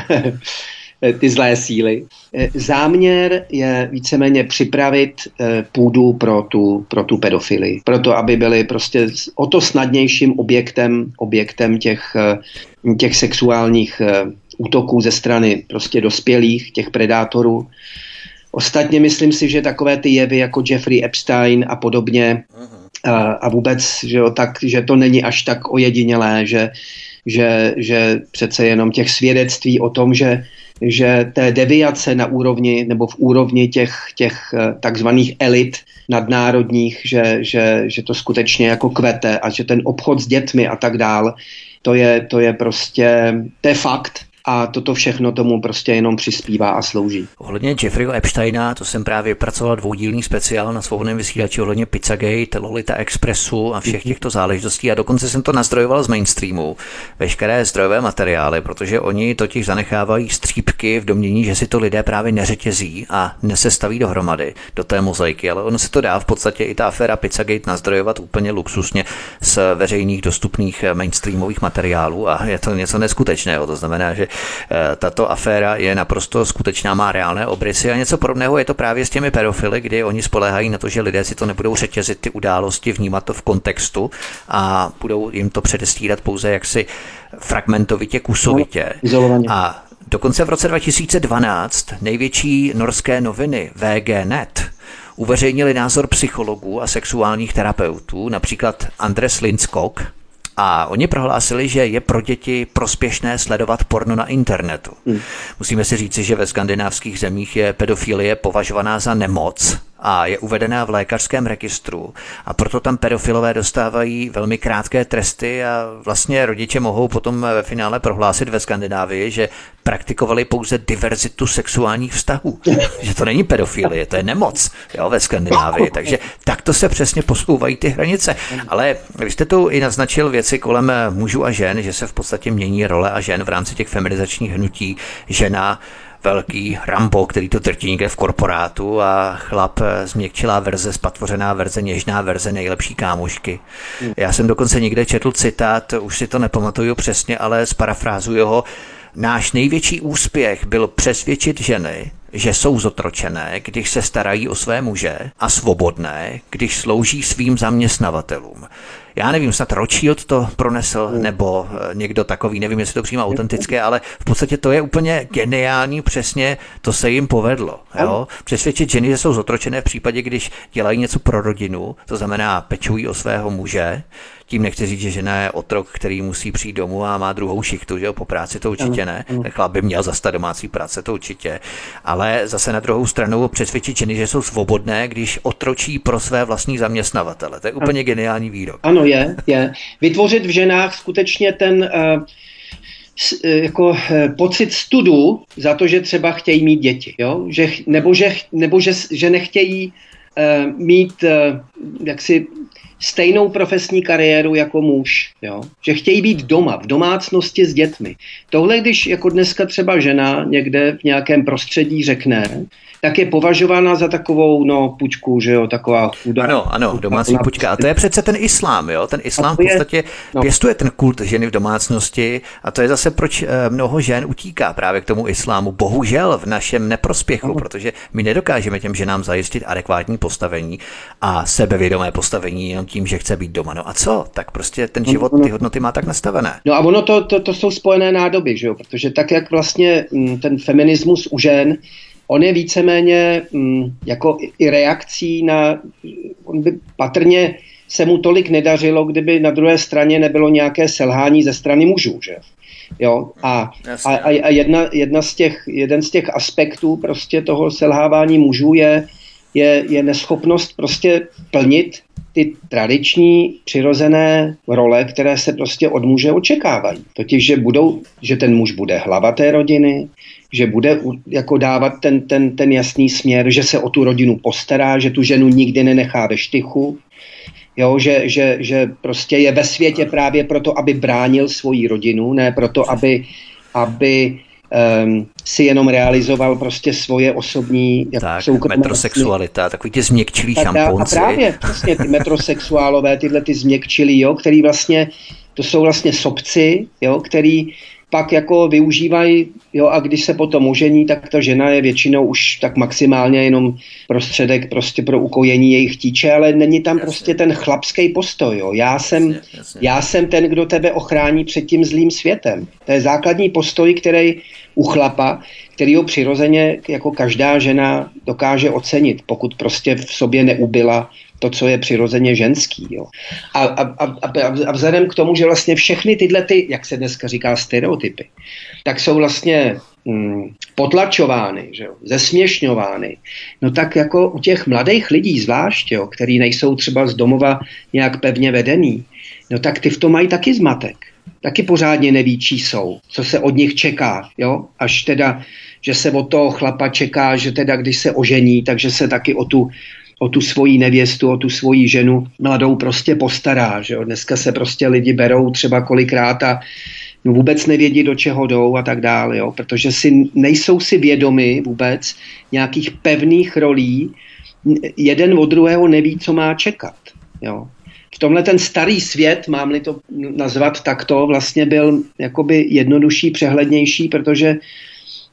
ty zlé síly. Záměr je víceméně připravit eh, půdu pro tu, pro tu pedofily. Proto, aby byly prostě o to snadnějším objektem, objektem těch, eh, těch sexuálních eh, útoků ze strany prostě dospělých, těch predátorů. Ostatně myslím si, že takové ty jevy jako Jeffrey Epstein a podobně a, a vůbec, že, jo, tak, že to není až tak ojedinělé, že, že, že přece jenom těch svědectví o tom, že, že té deviace na úrovni nebo v úrovni těch, těch eh, takzvaných elit nadnárodních, že, že, že to skutečně jako kvete a že ten obchod s dětmi a tak dál, to je, to je prostě, to je fakt a toto všechno tomu prostě jenom přispívá a slouží. Ohledně Jeffreyho Epsteina, to jsem právě pracoval dvoudílný speciál na svobodném vysílači ohledně Pizzagate, Lolita Expressu a všech mhm. těchto záležitostí a dokonce jsem to nazdrojoval z mainstreamu, veškeré zdrojové materiály, protože oni totiž zanechávají střípky v domění, že si to lidé právě neřetězí a nesestaví dohromady do té mozaiky, ale ono se to dá v podstatě i ta aféra Pizzagate nazdrojovat úplně luxusně z veřejných dostupných mainstreamových materiálů a je to něco neskutečného. To znamená, že tato aféra je naprosto skutečná, má reálné obrysy a něco podobného je to právě s těmi pedofily, kdy oni spolehají na to, že lidé si to nebudou řetězit ty události, vnímat to v kontextu a budou jim to předestírat pouze jaksi fragmentovitě, kusovitě. A dokonce v roce 2012 největší norské noviny VG.net uveřejnili názor psychologů a sexuálních terapeutů, například Andres Lindskog, a oni prohlásili, že je pro děti prospěšné sledovat porno na internetu. Hmm. Musíme si říci, že ve skandinávských zemích je pedofilie považovaná za nemoc a je uvedená v lékařském registru a proto tam pedofilové dostávají velmi krátké tresty a vlastně rodiče mohou potom ve finále prohlásit ve Skandinávii, že praktikovali pouze diverzitu sexuálních vztahů. že to není pedofilie, to je nemoc jo, ve Skandinávii. Takže takto se přesně posouvají ty hranice. Ale vy jste tu i naznačil věci kolem mužů a žen, že se v podstatě mění role a žen v rámci těch feminizačních hnutí. Žena velký Rambo, který to trtí někde v korporátu a chlap eh, změkčilá verze, spatvořená verze, něžná verze nejlepší kámošky. Hmm. Já jsem dokonce někde četl citát, už si to nepamatuju přesně, ale zparafrázuju ho, Náš největší úspěch byl přesvědčit ženy, že jsou zotročené, když se starají o své muže a svobodné, když slouží svým zaměstnavatelům já nevím, snad Rothschild to pronesl, hmm. nebo eh, někdo takový, nevím, jestli to přímo autentické, ale v podstatě to je úplně geniální, přesně to se jim povedlo. Jo? Přesvědčit ženy, že jsou zotročené v případě, když dělají něco pro rodinu, to znamená pečují o svého muže, tím nechci říct, že žena je otrok, který musí přijít domů a má druhou šichtu, že jo, po práci to určitě ne. Chlap by měl zastat domácí práce, to určitě. Ale zase na druhou stranu přesvědčit ženy, že jsou svobodné, když otročí pro své vlastní zaměstnavatele. To je úplně geniální výrok. Ano, je, je. Vytvořit v ženách skutečně ten uh, jako uh, pocit studu za to, že třeba chtějí mít děti, jo? Že, nebo že, nebo že, že nechtějí uh, mít uh, jaksi stejnou profesní kariéru jako muž, jo? že chtějí být doma, v domácnosti s dětmi. Tohle, když jako dneska třeba žena někde v nějakém prostředí řekne, tak je považována za takovou, no, pučku, že jo, taková chudá. Ano, ano, domácí pučka. A to je přece ten islám, jo? Ten islám v podstatě no. pěstuje ten kult ženy v domácnosti a to je zase proč eh, mnoho žen utíká právě k tomu islámu. Bohužel v našem neprospěchu, no. protože my nedokážeme těm ženám zajistit adekvátní postavení a sebevědomé postavení jenom tím, že chce být doma. No a co? Tak prostě ten život, ty hodnoty má tak nastavené. No a ono to, to, to jsou spojené nádoby, že jo? Protože tak, jak vlastně mm, ten feminismus u žen on je víceméně mm, jako i reakcí na, on by patrně se mu tolik nedařilo, kdyby na druhé straně nebylo nějaké selhání ze strany mužů, že? Jo, a, a, a jedna, jedna z těch, jeden z těch aspektů prostě toho selhávání mužů je, je, je neschopnost prostě plnit ty tradiční přirozené role, které se prostě od muže očekávají. Totiž, že, budou, že ten muž bude hlava té rodiny, že bude jako dávat ten, ten, ten jasný směr, že se o tu rodinu postará, že tu ženu nikdy nenechá ve štychu, jo, že, že, že prostě je ve světě právě proto, aby bránil svoji rodinu, ne proto, aby, aby um, si jenom realizoval prostě svoje osobní jako tak, soukromé metrosexualita, vlastně. takový ty změkčilí šamponci. A právě, přesně ty metrosexuálové, tyhle ty změkčilí, jo, který vlastně, to jsou vlastně sobci, jo, který pak jako využívají, jo, a když se potom ožení, tak ta žena je většinou už tak maximálně jenom prostředek prostě pro ukojení jejich tíče, ale není tam jasně. prostě ten chlapský postoj, jo. Já jsem, jasně, jasně. já jsem ten, kdo tebe ochrání před tím zlým světem. To je základní postoj, který u chlapa, který ho přirozeně jako každá žena dokáže ocenit, pokud prostě v sobě neubila to, co je přirozeně ženský. Jo. A, a, a, a vzhledem k tomu, že vlastně všechny tyhle, ty, jak se dneska říká, stereotypy, tak jsou vlastně mm, potlačovány, že jo, zesměšňovány, no tak jako u těch mladých lidí zvlášť, jo, který nejsou třeba z domova nějak pevně vedený, no tak ty v tom mají taky zmatek. Taky pořádně neví, čí jsou, co se od nich čeká, jo, až teda, že se od toho chlapa čeká, že teda když se ožení, takže se taky o tu o tu svoji nevěstu, o tu svoji ženu mladou prostě postará. Že jo? Dneska se prostě lidi berou třeba kolikrát a no vůbec nevědí, do čeho jdou a tak dále, jo? protože si, nejsou si vědomi vůbec nějakých pevných rolí, jeden od druhého neví, co má čekat. Jo? V tomhle ten starý svět, mám-li to nazvat takto, vlastně byl jakoby jednodušší, přehlednější, protože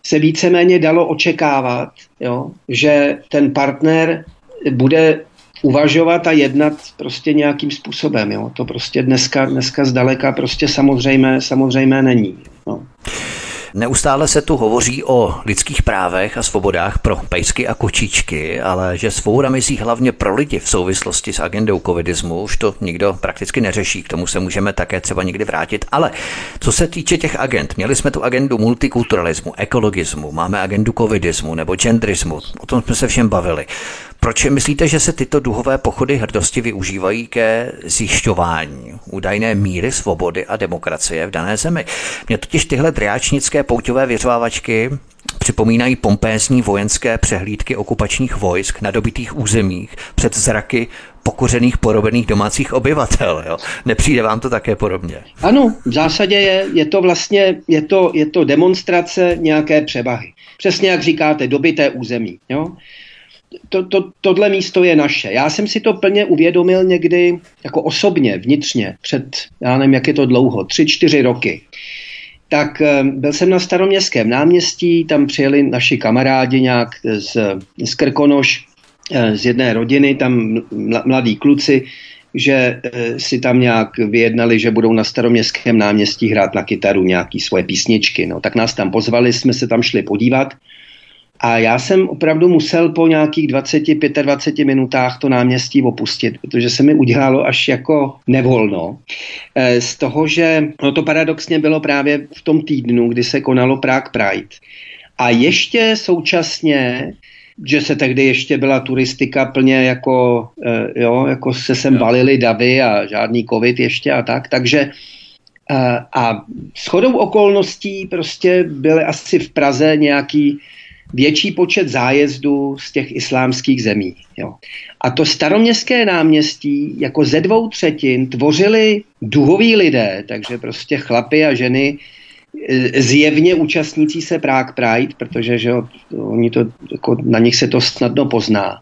se víceméně dalo očekávat, jo, že ten partner bude uvažovat a jednat prostě nějakým způsobem. Jo? To prostě dneska, dneska zdaleka prostě samozřejmé, samozřejmé není. No. Neustále se tu hovoří o lidských právech a svobodách pro pejsky a kočičky, ale že svoboda myslí hlavně pro lidi v souvislosti s agendou covidismu, už to nikdo prakticky neřeší, k tomu se můžeme také třeba někdy vrátit. Ale co se týče těch agent, měli jsme tu agendu multikulturalismu, ekologismu, máme agendu covidismu nebo genderismu, o tom jsme se všem bavili. Proč myslíte, že se tyto duhové pochody hrdosti využívají ke zjišťování údajné míry svobody a demokracie v dané zemi? Mě totiž tyhle driáčnické pouťové vyřvávačky připomínají pompézní vojenské přehlídky okupačních vojsk na dobitých územích před zraky pokořených porobených domácích obyvatel. Jo? Nepřijde vám to také podobně? Ano, v zásadě je, je to vlastně je to, je to demonstrace nějaké převahy. Přesně jak říkáte, dobité území. Jo? To, to, tohle místo je naše. Já jsem si to plně uvědomil někdy jako osobně, vnitřně, před, já nevím, jak je to dlouho, tři, čtyři roky. Tak eh, byl jsem na staroměstském náměstí, tam přijeli naši kamarádi nějak z, z Krkonoš, eh, z jedné rodiny, tam mladí kluci, že eh, si tam nějak vyjednali, že budou na staroměstském náměstí hrát na kytaru nějaký svoje písničky. No, tak nás tam pozvali, jsme se tam šli podívat. A já jsem opravdu musel po nějakých 20-25 minutách to náměstí opustit, protože se mi udělalo až jako nevolno. Eh, z toho, že no to paradoxně bylo právě v tom týdnu, kdy se konalo Prague Pride. A ještě současně že se tehdy ještě byla turistika plně jako, eh, jo, jako se sem balili davy a žádný covid ještě a tak, takže eh, a shodou okolností prostě byly asi v Praze nějaký větší počet zájezdů z těch islámských zemí. Jo. A to staroměstské náměstí jako ze dvou třetin tvořili duhoví lidé, takže prostě chlapy a ženy e, zjevně účastnící se Prague Pride, protože že jo, oni to, jako, na nich se to snadno pozná.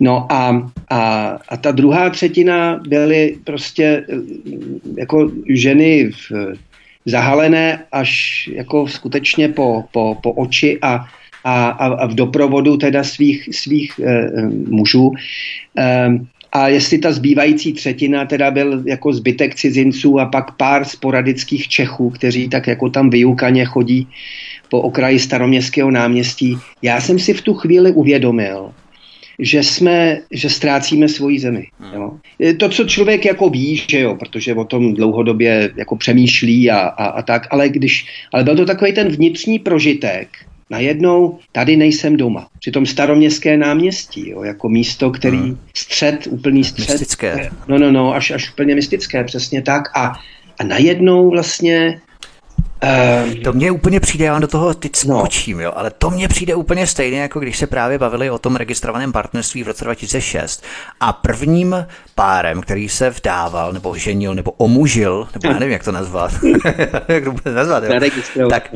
No a, a, a ta druhá třetina byly prostě e, jako ženy v, zahalené až jako skutečně po, po, po oči a, a, a v doprovodu teda svých, svých e, mužů. E, a jestli ta zbývající třetina teda byl jako zbytek cizinců a pak pár sporadických Čechů, kteří tak jako tam vyukaně chodí po okraji staroměstského náměstí, já jsem si v tu chvíli uvědomil, že jsme, že ztrácíme svoji zemi. Hmm. Jo. To, co člověk jako ví, že jo, protože o tom dlouhodobě jako přemýšlí a, a, a tak, ale když, ale byl to takový ten vnitřní prožitek, najednou tady nejsem doma. Při tom staroměstské náměstí, jo, jako místo, který hmm. střed, úplný střed. Mystické. No, no, no, až, až úplně mystické, přesně tak. A, a najednou vlastně Um, to mně úplně přijde, já vám do toho teď no. skočím, no. jo, ale to mně přijde úplně stejně, jako když se právě bavili o tom registrovaném partnerství v roce 2006 a prvním párem, který se vdával, nebo ženil, nebo omužil, nebo já nevím, jak to nazvat, jak to nazvat, jo, tak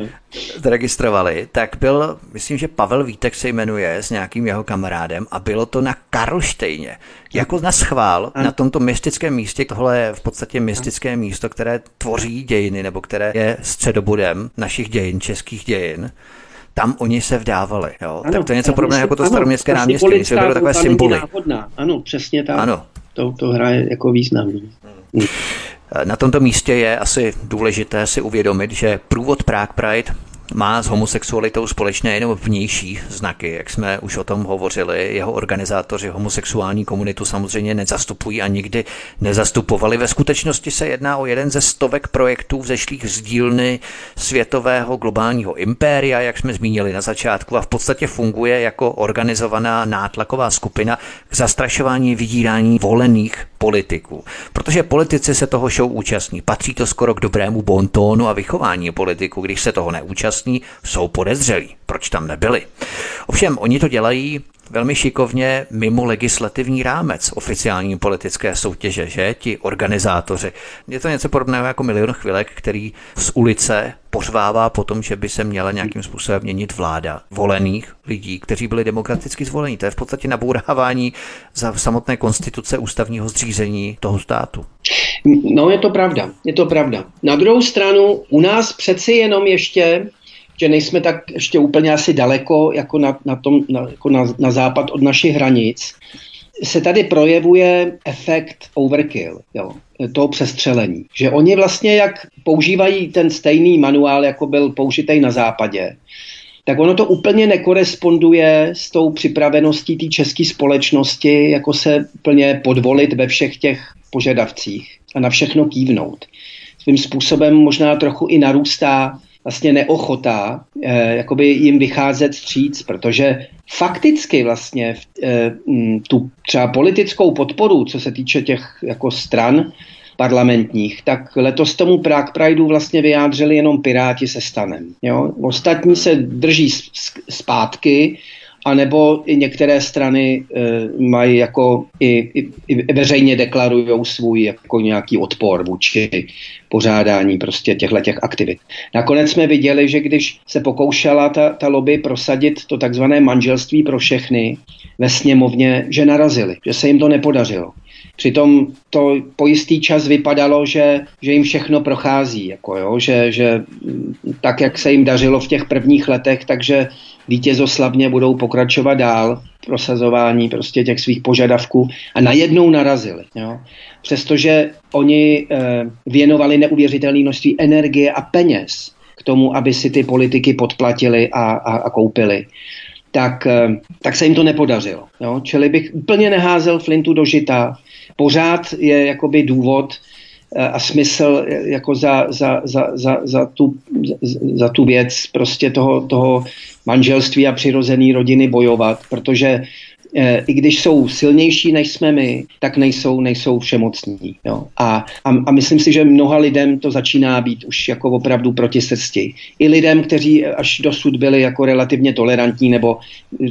zaregistrovali, tak byl, myslím, že Pavel Vítek se jmenuje s nějakým jeho kamarádem a bylo to na Karlštejně. Jako na schvál, na tomto mystickém místě, tohle je v podstatě mystické místo, které tvoří dějiny, nebo které je středobodem našich dějin, českých dějin, tam oni se vdávali. Jo? Ano, tak to je něco podobného jako to staroměstské náměstí. To takové symboly. Náhodná. Ano, přesně tak. Ano. To, to hraje jako významný. Hmm. Na tomto místě je asi důležité si uvědomit, že průvod Prague Pride má s homosexualitou společné jenom vnější znaky, jak jsme už o tom hovořili. Jeho organizátoři homosexuální komunitu samozřejmě nezastupují a nikdy nezastupovali. Ve skutečnosti se jedná o jeden ze stovek projektů vzešlých z dílny světového globálního impéria, jak jsme zmínili na začátku, a v podstatě funguje jako organizovaná nátlaková skupina k zastrašování vydírání volených politiků. Protože politici se toho show účastní. Patří to skoro k dobrému bontónu a vychování politiků, když se toho neúčastní účastní, jsou podezřelí. Proč tam nebyli? Ovšem, oni to dělají velmi šikovně mimo legislativní rámec oficiální politické soutěže, že ti organizátoři. Je to něco podobného jako milion chvilek, který z ulice pořvává po tom, že by se měla nějakým způsobem měnit vláda volených lidí, kteří byli demokraticky zvoleni. To je v podstatě nabourávání za samotné konstituce ústavního zřízení toho státu. No je to pravda, je to pravda. Na druhou stranu u nás přeci jenom ještě že nejsme tak ještě úplně asi daleko jako na, na, tom, na, jako na, na západ od našich hranic, se tady projevuje efekt overkill, jo, toho přestřelení. Že oni vlastně jak používají ten stejný manuál, jako byl použitý na západě, tak ono to úplně nekoresponduje s tou připraveností té české společnosti, jako se úplně podvolit ve všech těch požadavcích a na všechno kývnout. Svým způsobem možná trochu i narůstá vlastně neochota eh, jakoby jim vycházet stříc, protože fakticky vlastně eh, tu třeba politickou podporu, co se týče těch jako stran parlamentních, tak letos tomu Prague Prideu vlastně vyjádřili jenom Piráti se stanem. Jo? Ostatní se drží zpátky, anebo i některé strany e, mají jako i, i, i veřejně deklarují svůj jako nějaký odpor vůči pořádání prostě těchto těch aktivit. Nakonec jsme viděli, že když se pokoušela ta, ta lobby prosadit to takzvané manželství pro všechny ve sněmovně, že narazili, že se jim to nepodařilo. Přitom to po jistý čas vypadalo, že, že jim všechno prochází, jako jo, že, že tak, jak se jim dařilo v těch prvních letech, takže vítězoslavně budou pokračovat dál prosazování prostě těch svých požadavků a najednou narazili. Jo. Přestože oni eh, věnovali neuvěřitelné množství energie a peněz k tomu, aby si ty politiky podplatili a, a, a koupili, tak, eh, tak se jim to nepodařilo. Jo. Čili bych úplně neházel Flintu do žita. Pořád je jakoby důvod, Eh, a smysl eh, jako za, za, za, za, za, tu, za tu věc prostě toho, toho manželství a přirozené rodiny bojovat, protože i když jsou silnější než jsme my, tak nejsou, nejsou všemocní. Jo. A, a, a myslím si, že mnoha lidem to začíná být už jako opravdu proti srsti. I lidem, kteří až dosud byli jako relativně tolerantní nebo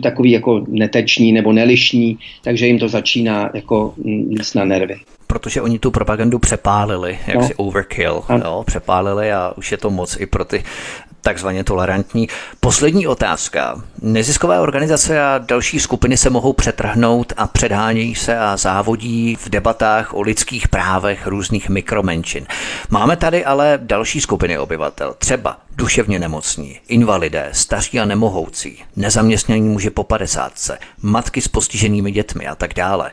takový jako neteční nebo nelišní, takže jim to začíná jako líst na nervy protože oni tu propagandu přepálili, jak no. si overkill, jo, přepálili a už je to moc i pro ty takzvaně tolerantní. Poslední otázka. Neziskové organizace a další skupiny se mohou přetrhnout a předhánějí se a závodí v debatách o lidských právech různých mikromenšin. Máme tady ale další skupiny obyvatel, třeba duševně nemocní, invalidé, staří a nemohoucí, nezaměstnaní muži po padesátce, matky s postiženými dětmi a tak dále.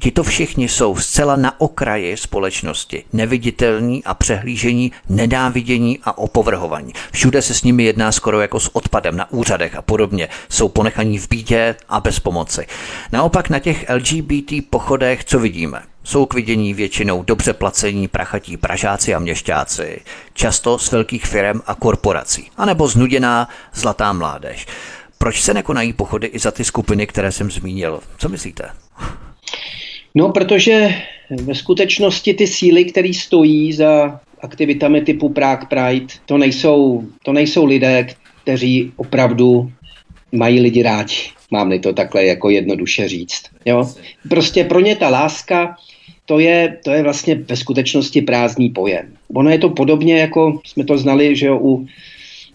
Tito všichni jsou zcela na okraji společnosti, neviditelní a přehlížení, nedávidění a opovrhovaní. Všude se s nimi jedná skoro jako s odpadem na úřadech a podobně. Jsou ponechaní v bídě a bez pomoci. Naopak na těch LGBT pochodech co vidíme? Jsou k vidění většinou dobře placení prachatí pražáci a měšťáci, často z velkých firm a korporací, anebo znuděná zlatá mládež. Proč se nekonají pochody i za ty skupiny, které jsem zmínil? Co myslíte? No, protože ve skutečnosti ty síly, které stojí za aktivitami typu Prague Pride, to nejsou, to nejsou lidé, kteří opravdu mají lidi rádi. Mám-li to takhle jako jednoduše říct. Jo? Prostě pro ně ta láska to je, to je vlastně ve skutečnosti prázdný pojem. Ono je to podobně, jako jsme to znali, že jo, u,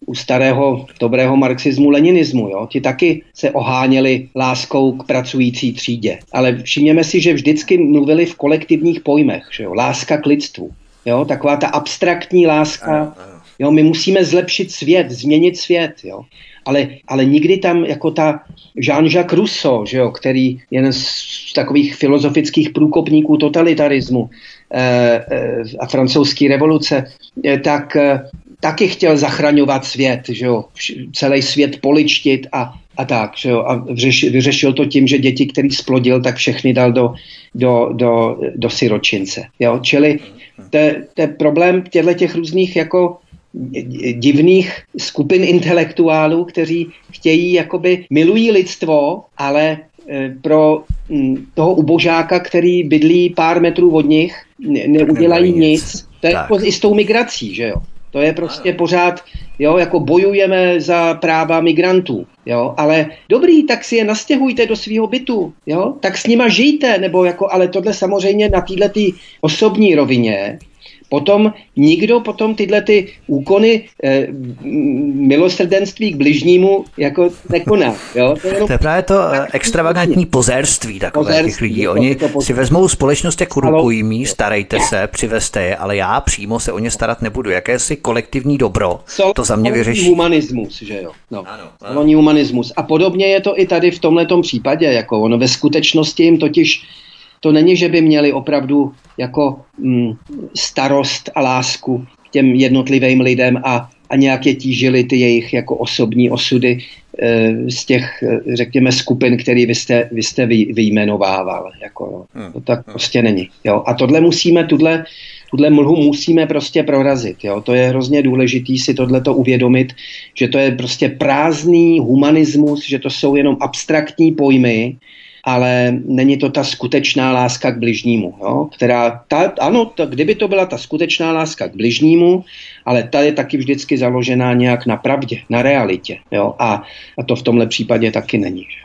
u starého dobrého marxismu, leninismu. Jo? Ti taky se oháněli láskou k pracující třídě. Ale všimněme si, že vždycky mluvili v kolektivních pojmech. Že jo? Láska k lidstvu. Jo? Taková ta abstraktní láska. Jo? My musíme zlepšit svět, změnit svět. Jo? Ale, ale nikdy tam jako ta Jean-Jacques Rousseau, že jo, který jeden z takových filozofických průkopníků totalitarismu eh, eh, a francouzské revoluce, eh, tak taky chtěl zachraňovat svět, že jo, celý svět poličtit a, a tak, že jo, a vyřešil, vyřešil to tím, že děti, který splodil, tak všechny dal do, do, do, do siročince, jo, čili to je problém těchto těch různých jako divných skupin intelektuálů, kteří chtějí, jakoby milují lidstvo, ale e, pro toho ubožáka, který bydlí pár metrů od nich, neudělají nic. To je jako i s tou migrací, že jo. To je prostě pořád, jo, jako bojujeme za práva migrantů, jo, ale dobrý, tak si je nastěhujte do svého bytu, jo, tak s nima žijte, nebo jako, ale tohle samozřejmě na této osobní rovině Potom nikdo potom tyhle ty úkony e, milosrdenství k bližnímu jako nekoná. Jo? To, je jenom... to je právě to eh, extravagantní pozérství takové pozérství, těch lidí. Oni to, to si vezmou společnost jako rukojmí, starejte se, přivezte je, ale já přímo se o ně starat nebudu. Jakési kolektivní dobro, so, to za mě vyřeší. humanismus, že jo. No. Ano, ano. humanismus. A podobně je to i tady v tomhletom případě. Jako ono ve skutečnosti jim totiž to není, že by měli opravdu jako mm, starost a lásku k těm jednotlivým lidem a, a nějak je tížili ty jejich jako osobní osudy e, z těch, e, řekněme, skupin, který vy jste, vy jste vy, vyjmenovával. Jako, no. Hmm. To tak hmm. prostě není. Jo. A tohle musíme, tuhle, tuhle mlhu musíme prostě prorazit. Jo. To je hrozně důležitý si tohleto uvědomit, že to je prostě prázdný humanismus, že to jsou jenom abstraktní pojmy, ale není to ta skutečná láska k bližnímu, jo? která, ta, ano, ta, kdyby to byla ta skutečná láska k bližnímu, ale ta je taky vždycky založená nějak na pravdě, na realitě, jo? A, a to v tomhle případě taky není. Že?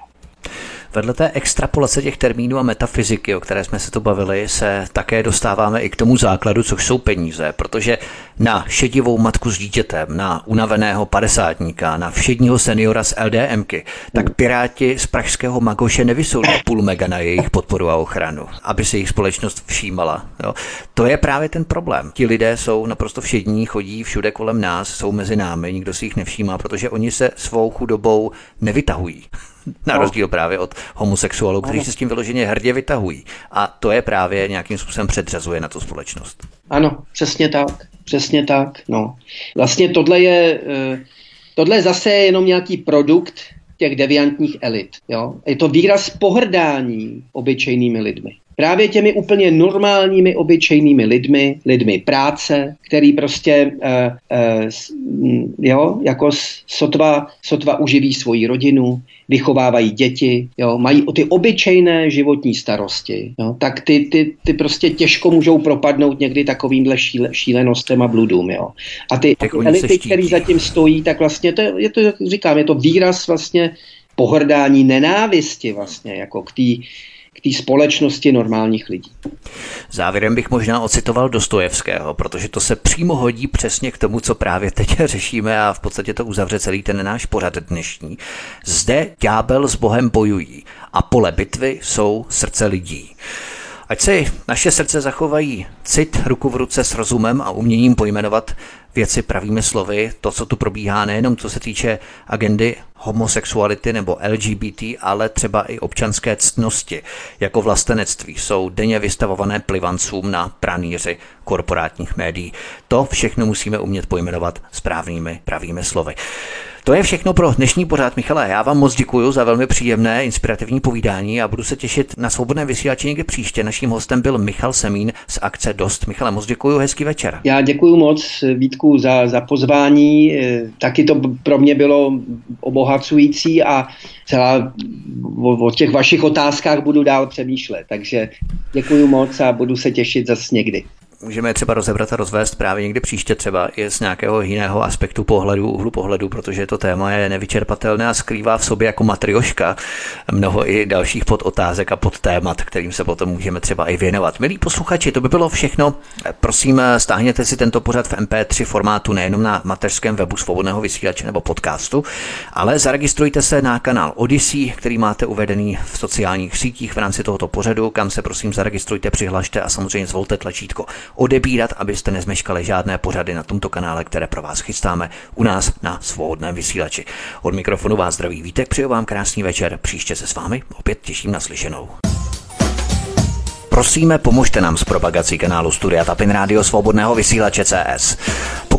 Vedle té extrapolace těch termínů a metafyziky, o které jsme se to bavili, se také dostáváme i k tomu základu, což jsou peníze, protože na šedivou matku s dítětem, na unaveného padesátníka, na všedního seniora z LDMky, tak piráti z pražského Magoše nevysoulí půl mega na jejich podporu a ochranu, aby se jejich společnost všímala. Jo. To je právě ten problém. Ti lidé jsou naprosto všední, chodí všude kolem nás, jsou mezi námi, nikdo si jich nevšímá, protože oni se svou chudobou nevytahují. Na no. rozdíl právě od homosexuálů, kteří se s tím vyloženě hrdě vytahují. A to je právě nějakým způsobem předřazuje na tu společnost. Ano, přesně tak. Přesně tak. No. Vlastně tohle je, eh, tohle je zase jenom nějaký produkt těch deviantních elit. Jo? Je to výraz pohrdání obyčejnými lidmi. Právě těmi úplně normálními, obyčejnými lidmi, lidmi, práce, který prostě uh, uh, jo, jako sotva, sotva uživí svoji rodinu, vychovávají děti, jo, mají o ty obyčejné životní starosti, jo, tak ty, ty, ty prostě těžko můžou propadnout někdy takovýmhle šíle, šílenostem a bludům. Jo. A ty, ty elity, které zatím stojí, tak vlastně to je, to, jak říkám, je to výraz vlastně pohrdání nenávisti vlastně, jako k té té společnosti normálních lidí. Závěrem bych možná ocitoval Dostojevského, protože to se přímo hodí přesně k tomu, co právě teď řešíme a v podstatě to uzavře celý ten náš pořad dnešní. Zde ďábel s Bohem bojují a pole bitvy jsou srdce lidí. Ať si naše srdce zachovají cit ruku v ruce s rozumem a uměním pojmenovat věci pravými slovy, to, co tu probíhá, nejenom co se týče agendy homosexuality nebo LGBT, ale třeba i občanské ctnosti, jako vlastenectví, jsou denně vystavované plivancům na praníři korporátních médií. To všechno musíme umět pojmenovat správnými pravými slovy. To je všechno pro dnešní pořád, Michale. Já vám moc děkuji za velmi příjemné, inspirativní povídání a budu se těšit na svobodné vysílači někdy příště. Naším hostem byl Michal Semín z akce Dost. Michale, moc děkuji, hezký večer. Já děkuji moc Vítku za, za pozvání. E, taky to pro mě bylo obohacující a celá o, o těch vašich otázkách budu dál přemýšlet. Takže děkuji moc a budu se těšit zase někdy můžeme třeba rozebrat a rozvést právě někdy příště třeba i z nějakého jiného aspektu pohledu, uhlu pohledu, protože to téma je nevyčerpatelné a skrývá v sobě jako matrioška mnoho i dalších podotázek a podtémat, kterým se potom můžeme třeba i věnovat. Milí posluchači, to by bylo všechno. Prosím, stáhněte si tento pořad v MP3 formátu nejenom na mateřském webu svobodného vysílače nebo podcastu, ale zaregistrujte se na kanál Odyssey, který máte uvedený v sociálních sítích v rámci tohoto pořadu, kam se prosím zaregistrujte, přihlašte a samozřejmě zvolte tlačítko odebírat, abyste nezmeškali žádné pořady na tomto kanále, které pro vás chystáme u nás na svobodném vysílači. Od mikrofonu vás zdraví Vítek, přeju vám krásný večer, příště se s vámi opět těším na slyšenou. Prosíme, pomožte nám s propagací kanálu Studia Tapin Rádio Svobodného vysílače CS.